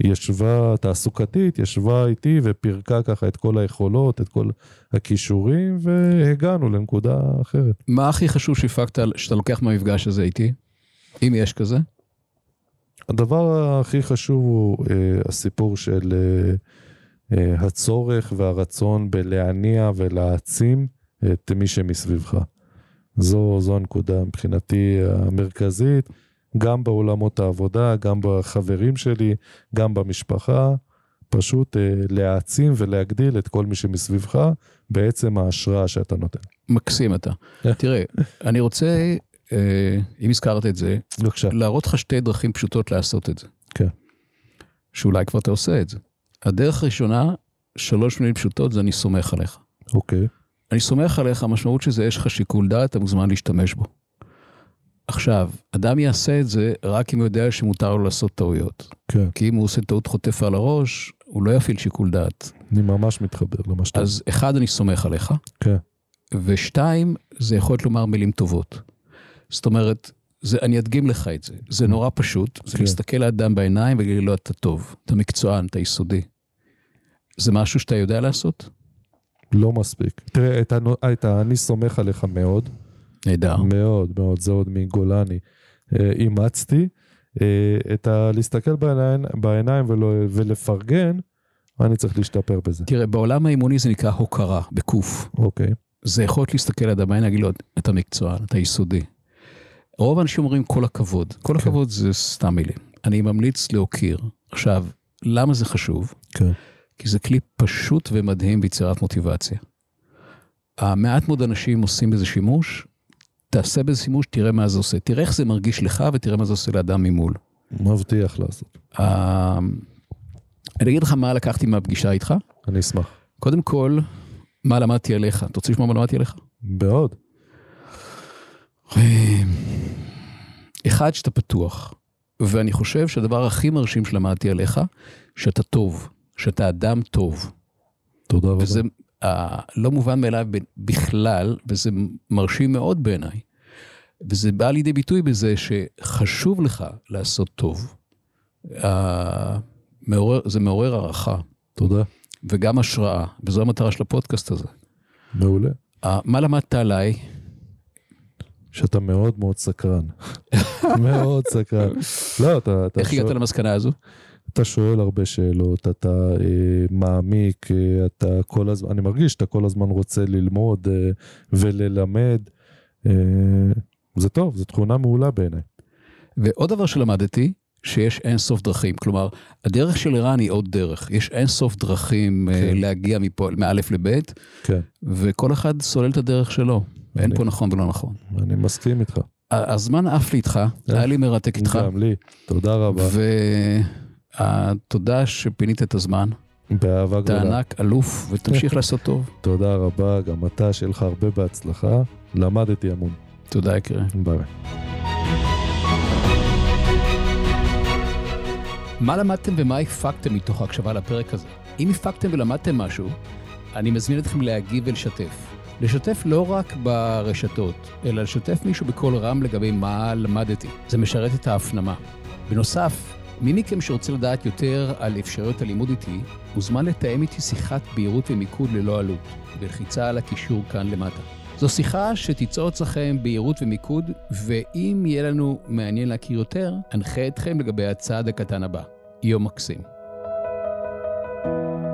ישבה, תעסוקתית, ישבה איתי ופירקה ככה את כל היכולות, את כל הכישורים, והגענו לנקודה אחרת. מה הכי חשוב שהפקת, שאתה לוקח מהמפגש הזה איתי? אם יש כזה? הדבר הכי חשוב הוא uh, הסיפור של... Uh, אה, הצורך והרצון בלהניע ולהעצים את מי שמסביבך. זו, זו הנקודה מבחינתי המרכזית, גם בעולמות העבודה, גם בחברים שלי, גם במשפחה, פשוט אה, להעצים ולהגדיל את כל מי שמסביבך בעצם ההשראה שאתה נותן. מקסים אתה. תראה, אני רוצה, אה, אם הזכרת את זה, בבקשה. להראות לך שתי דרכים פשוטות לעשות את זה. כן. שאולי כבר אתה עושה את זה. הדרך הראשונה, שלוש מילים פשוטות, זה אני סומך עליך. אוקיי. אני סומך עליך, המשמעות של זה, יש לך שיקול דעת, אתה מוזמן להשתמש בו. עכשיו, אדם יעשה את זה רק אם הוא יודע שמותר לו לעשות טעויות. כן. כי אם הוא עושה טעות חוטף על הראש, הוא לא יפעיל שיקול דעת. אני ממש מתחבר למה שאתה... אז אחד, אני סומך עליך. כן. ושתיים, זה יכול להיות לומר מילים טובות. זאת אומרת, זה, אני אדגים לך את זה. זה נורא פשוט, זה כן. להסתכל לאדם בעיניים ולהגיד לו, אתה טוב, אתה מקצוען, אתה יסודי. זה משהו שאתה יודע לעשות? לא מספיק. תראה, את, הנו, את אני סומך עליך מאוד. נהדר. מאוד, מאוד, זה עוד מגולני. אה, אימצתי. אה, את ה... להסתכל בעיניים, בעיניים ולא, ולפרגן, אני צריך להשתפר בזה. תראה, בעולם האימוני זה נקרא הוקרה, בקוף. אוקיי. זה יכול להיות להסתכל על אדם בעיניים ולהגיד לו, אתה מקצוען, אתה יסודי. רוב האנשים אומרים כל הכבוד. כל כן. הכבוד זה סתם מילים. אני ממליץ להוקיר. עכשיו, למה זה חשוב? כן. כי זה כלי פשוט ומדהים ביצירת מוטיבציה. המעט מאוד אנשים עושים בזה שימוש, תעשה בזה שימוש, תראה מה זה עושה. תראה איך זה מרגיש לך ותראה מה זה עושה לאדם ממול. מבטיח לעשות. אני אגיד לך מה לקחתי מהפגישה איתך. אני אשמח. קודם כל, מה למדתי עליך? אתה רוצה לשמוע מה למדתי עליך? מאוד. אחד, שאתה פתוח. ואני חושב שהדבר הכי מרשים שלמדתי עליך, שאתה טוב. שאתה אדם טוב. תודה רבה. וזה uh, לא מובן מאליו בכלל, וזה מרשים מאוד בעיניי. וזה בא לידי ביטוי בזה שחשוב לך לעשות טוב. Uh, מעורר, זה מעורר הערכה. תודה. וגם השראה, וזו המטרה של הפודקאסט הזה. מעולה. Uh, מה למדת עליי? שאתה מאוד מאוד סקרן. מאוד סקרן. לא, אתה... איך הגעת למסקנה הזו? אתה שואל הרבה שאלות, אתה אה, מעמיק, אה, אתה כל הזמן, אני מרגיש שאתה כל הזמן רוצה ללמוד אה, וללמד. אה, זה טוב, זו תכונה מעולה בעיניי. ועוד דבר שלמדתי, שיש אין סוף דרכים. כלומר, הדרך של ערן היא עוד דרך. יש אין סוף דרכים אה, כן. להגיע מפה, מאלף לבית, כן. וכל אחד סולל את הדרך שלו. אין פה נכון ולא נכון. אני מסכים איתך. הזמן עף לי איתך, היה לי מרתק איתך. גם לי, תודה רבה. ו... תודה שפינית את הזמן. באהבה גדולה. אתה ענק, אלוף, ותמשיך לעשות טוב. תודה רבה, גם אתה, שיהיה לך הרבה בהצלחה. למדתי המון. תודה, יקרה. ביי. מה למדתם ומה הפקתם מתוך ההקשבה לפרק הזה? אם הפקתם ולמדתם משהו, אני מזמין אתכם להגיב ולשתף. לשתף לא רק ברשתות, אלא לשתף מישהו בקול רם לגבי מה למדתי. זה משרת את ההפנמה. בנוסף, מי מכם שרוצה לדעת יותר על אפשרויות הלימוד איתי, מוזמן לתאם איתי שיחת בהירות ומיקוד ללא עלות, בלחיצה על הקישור כאן למטה. זו שיחה שתיצור אצלכם בהירות ומיקוד, ואם יהיה לנו מעניין להכיר יותר, אנחה אתכם לגבי הצעד הקטן הבא. יום מקסים. thank you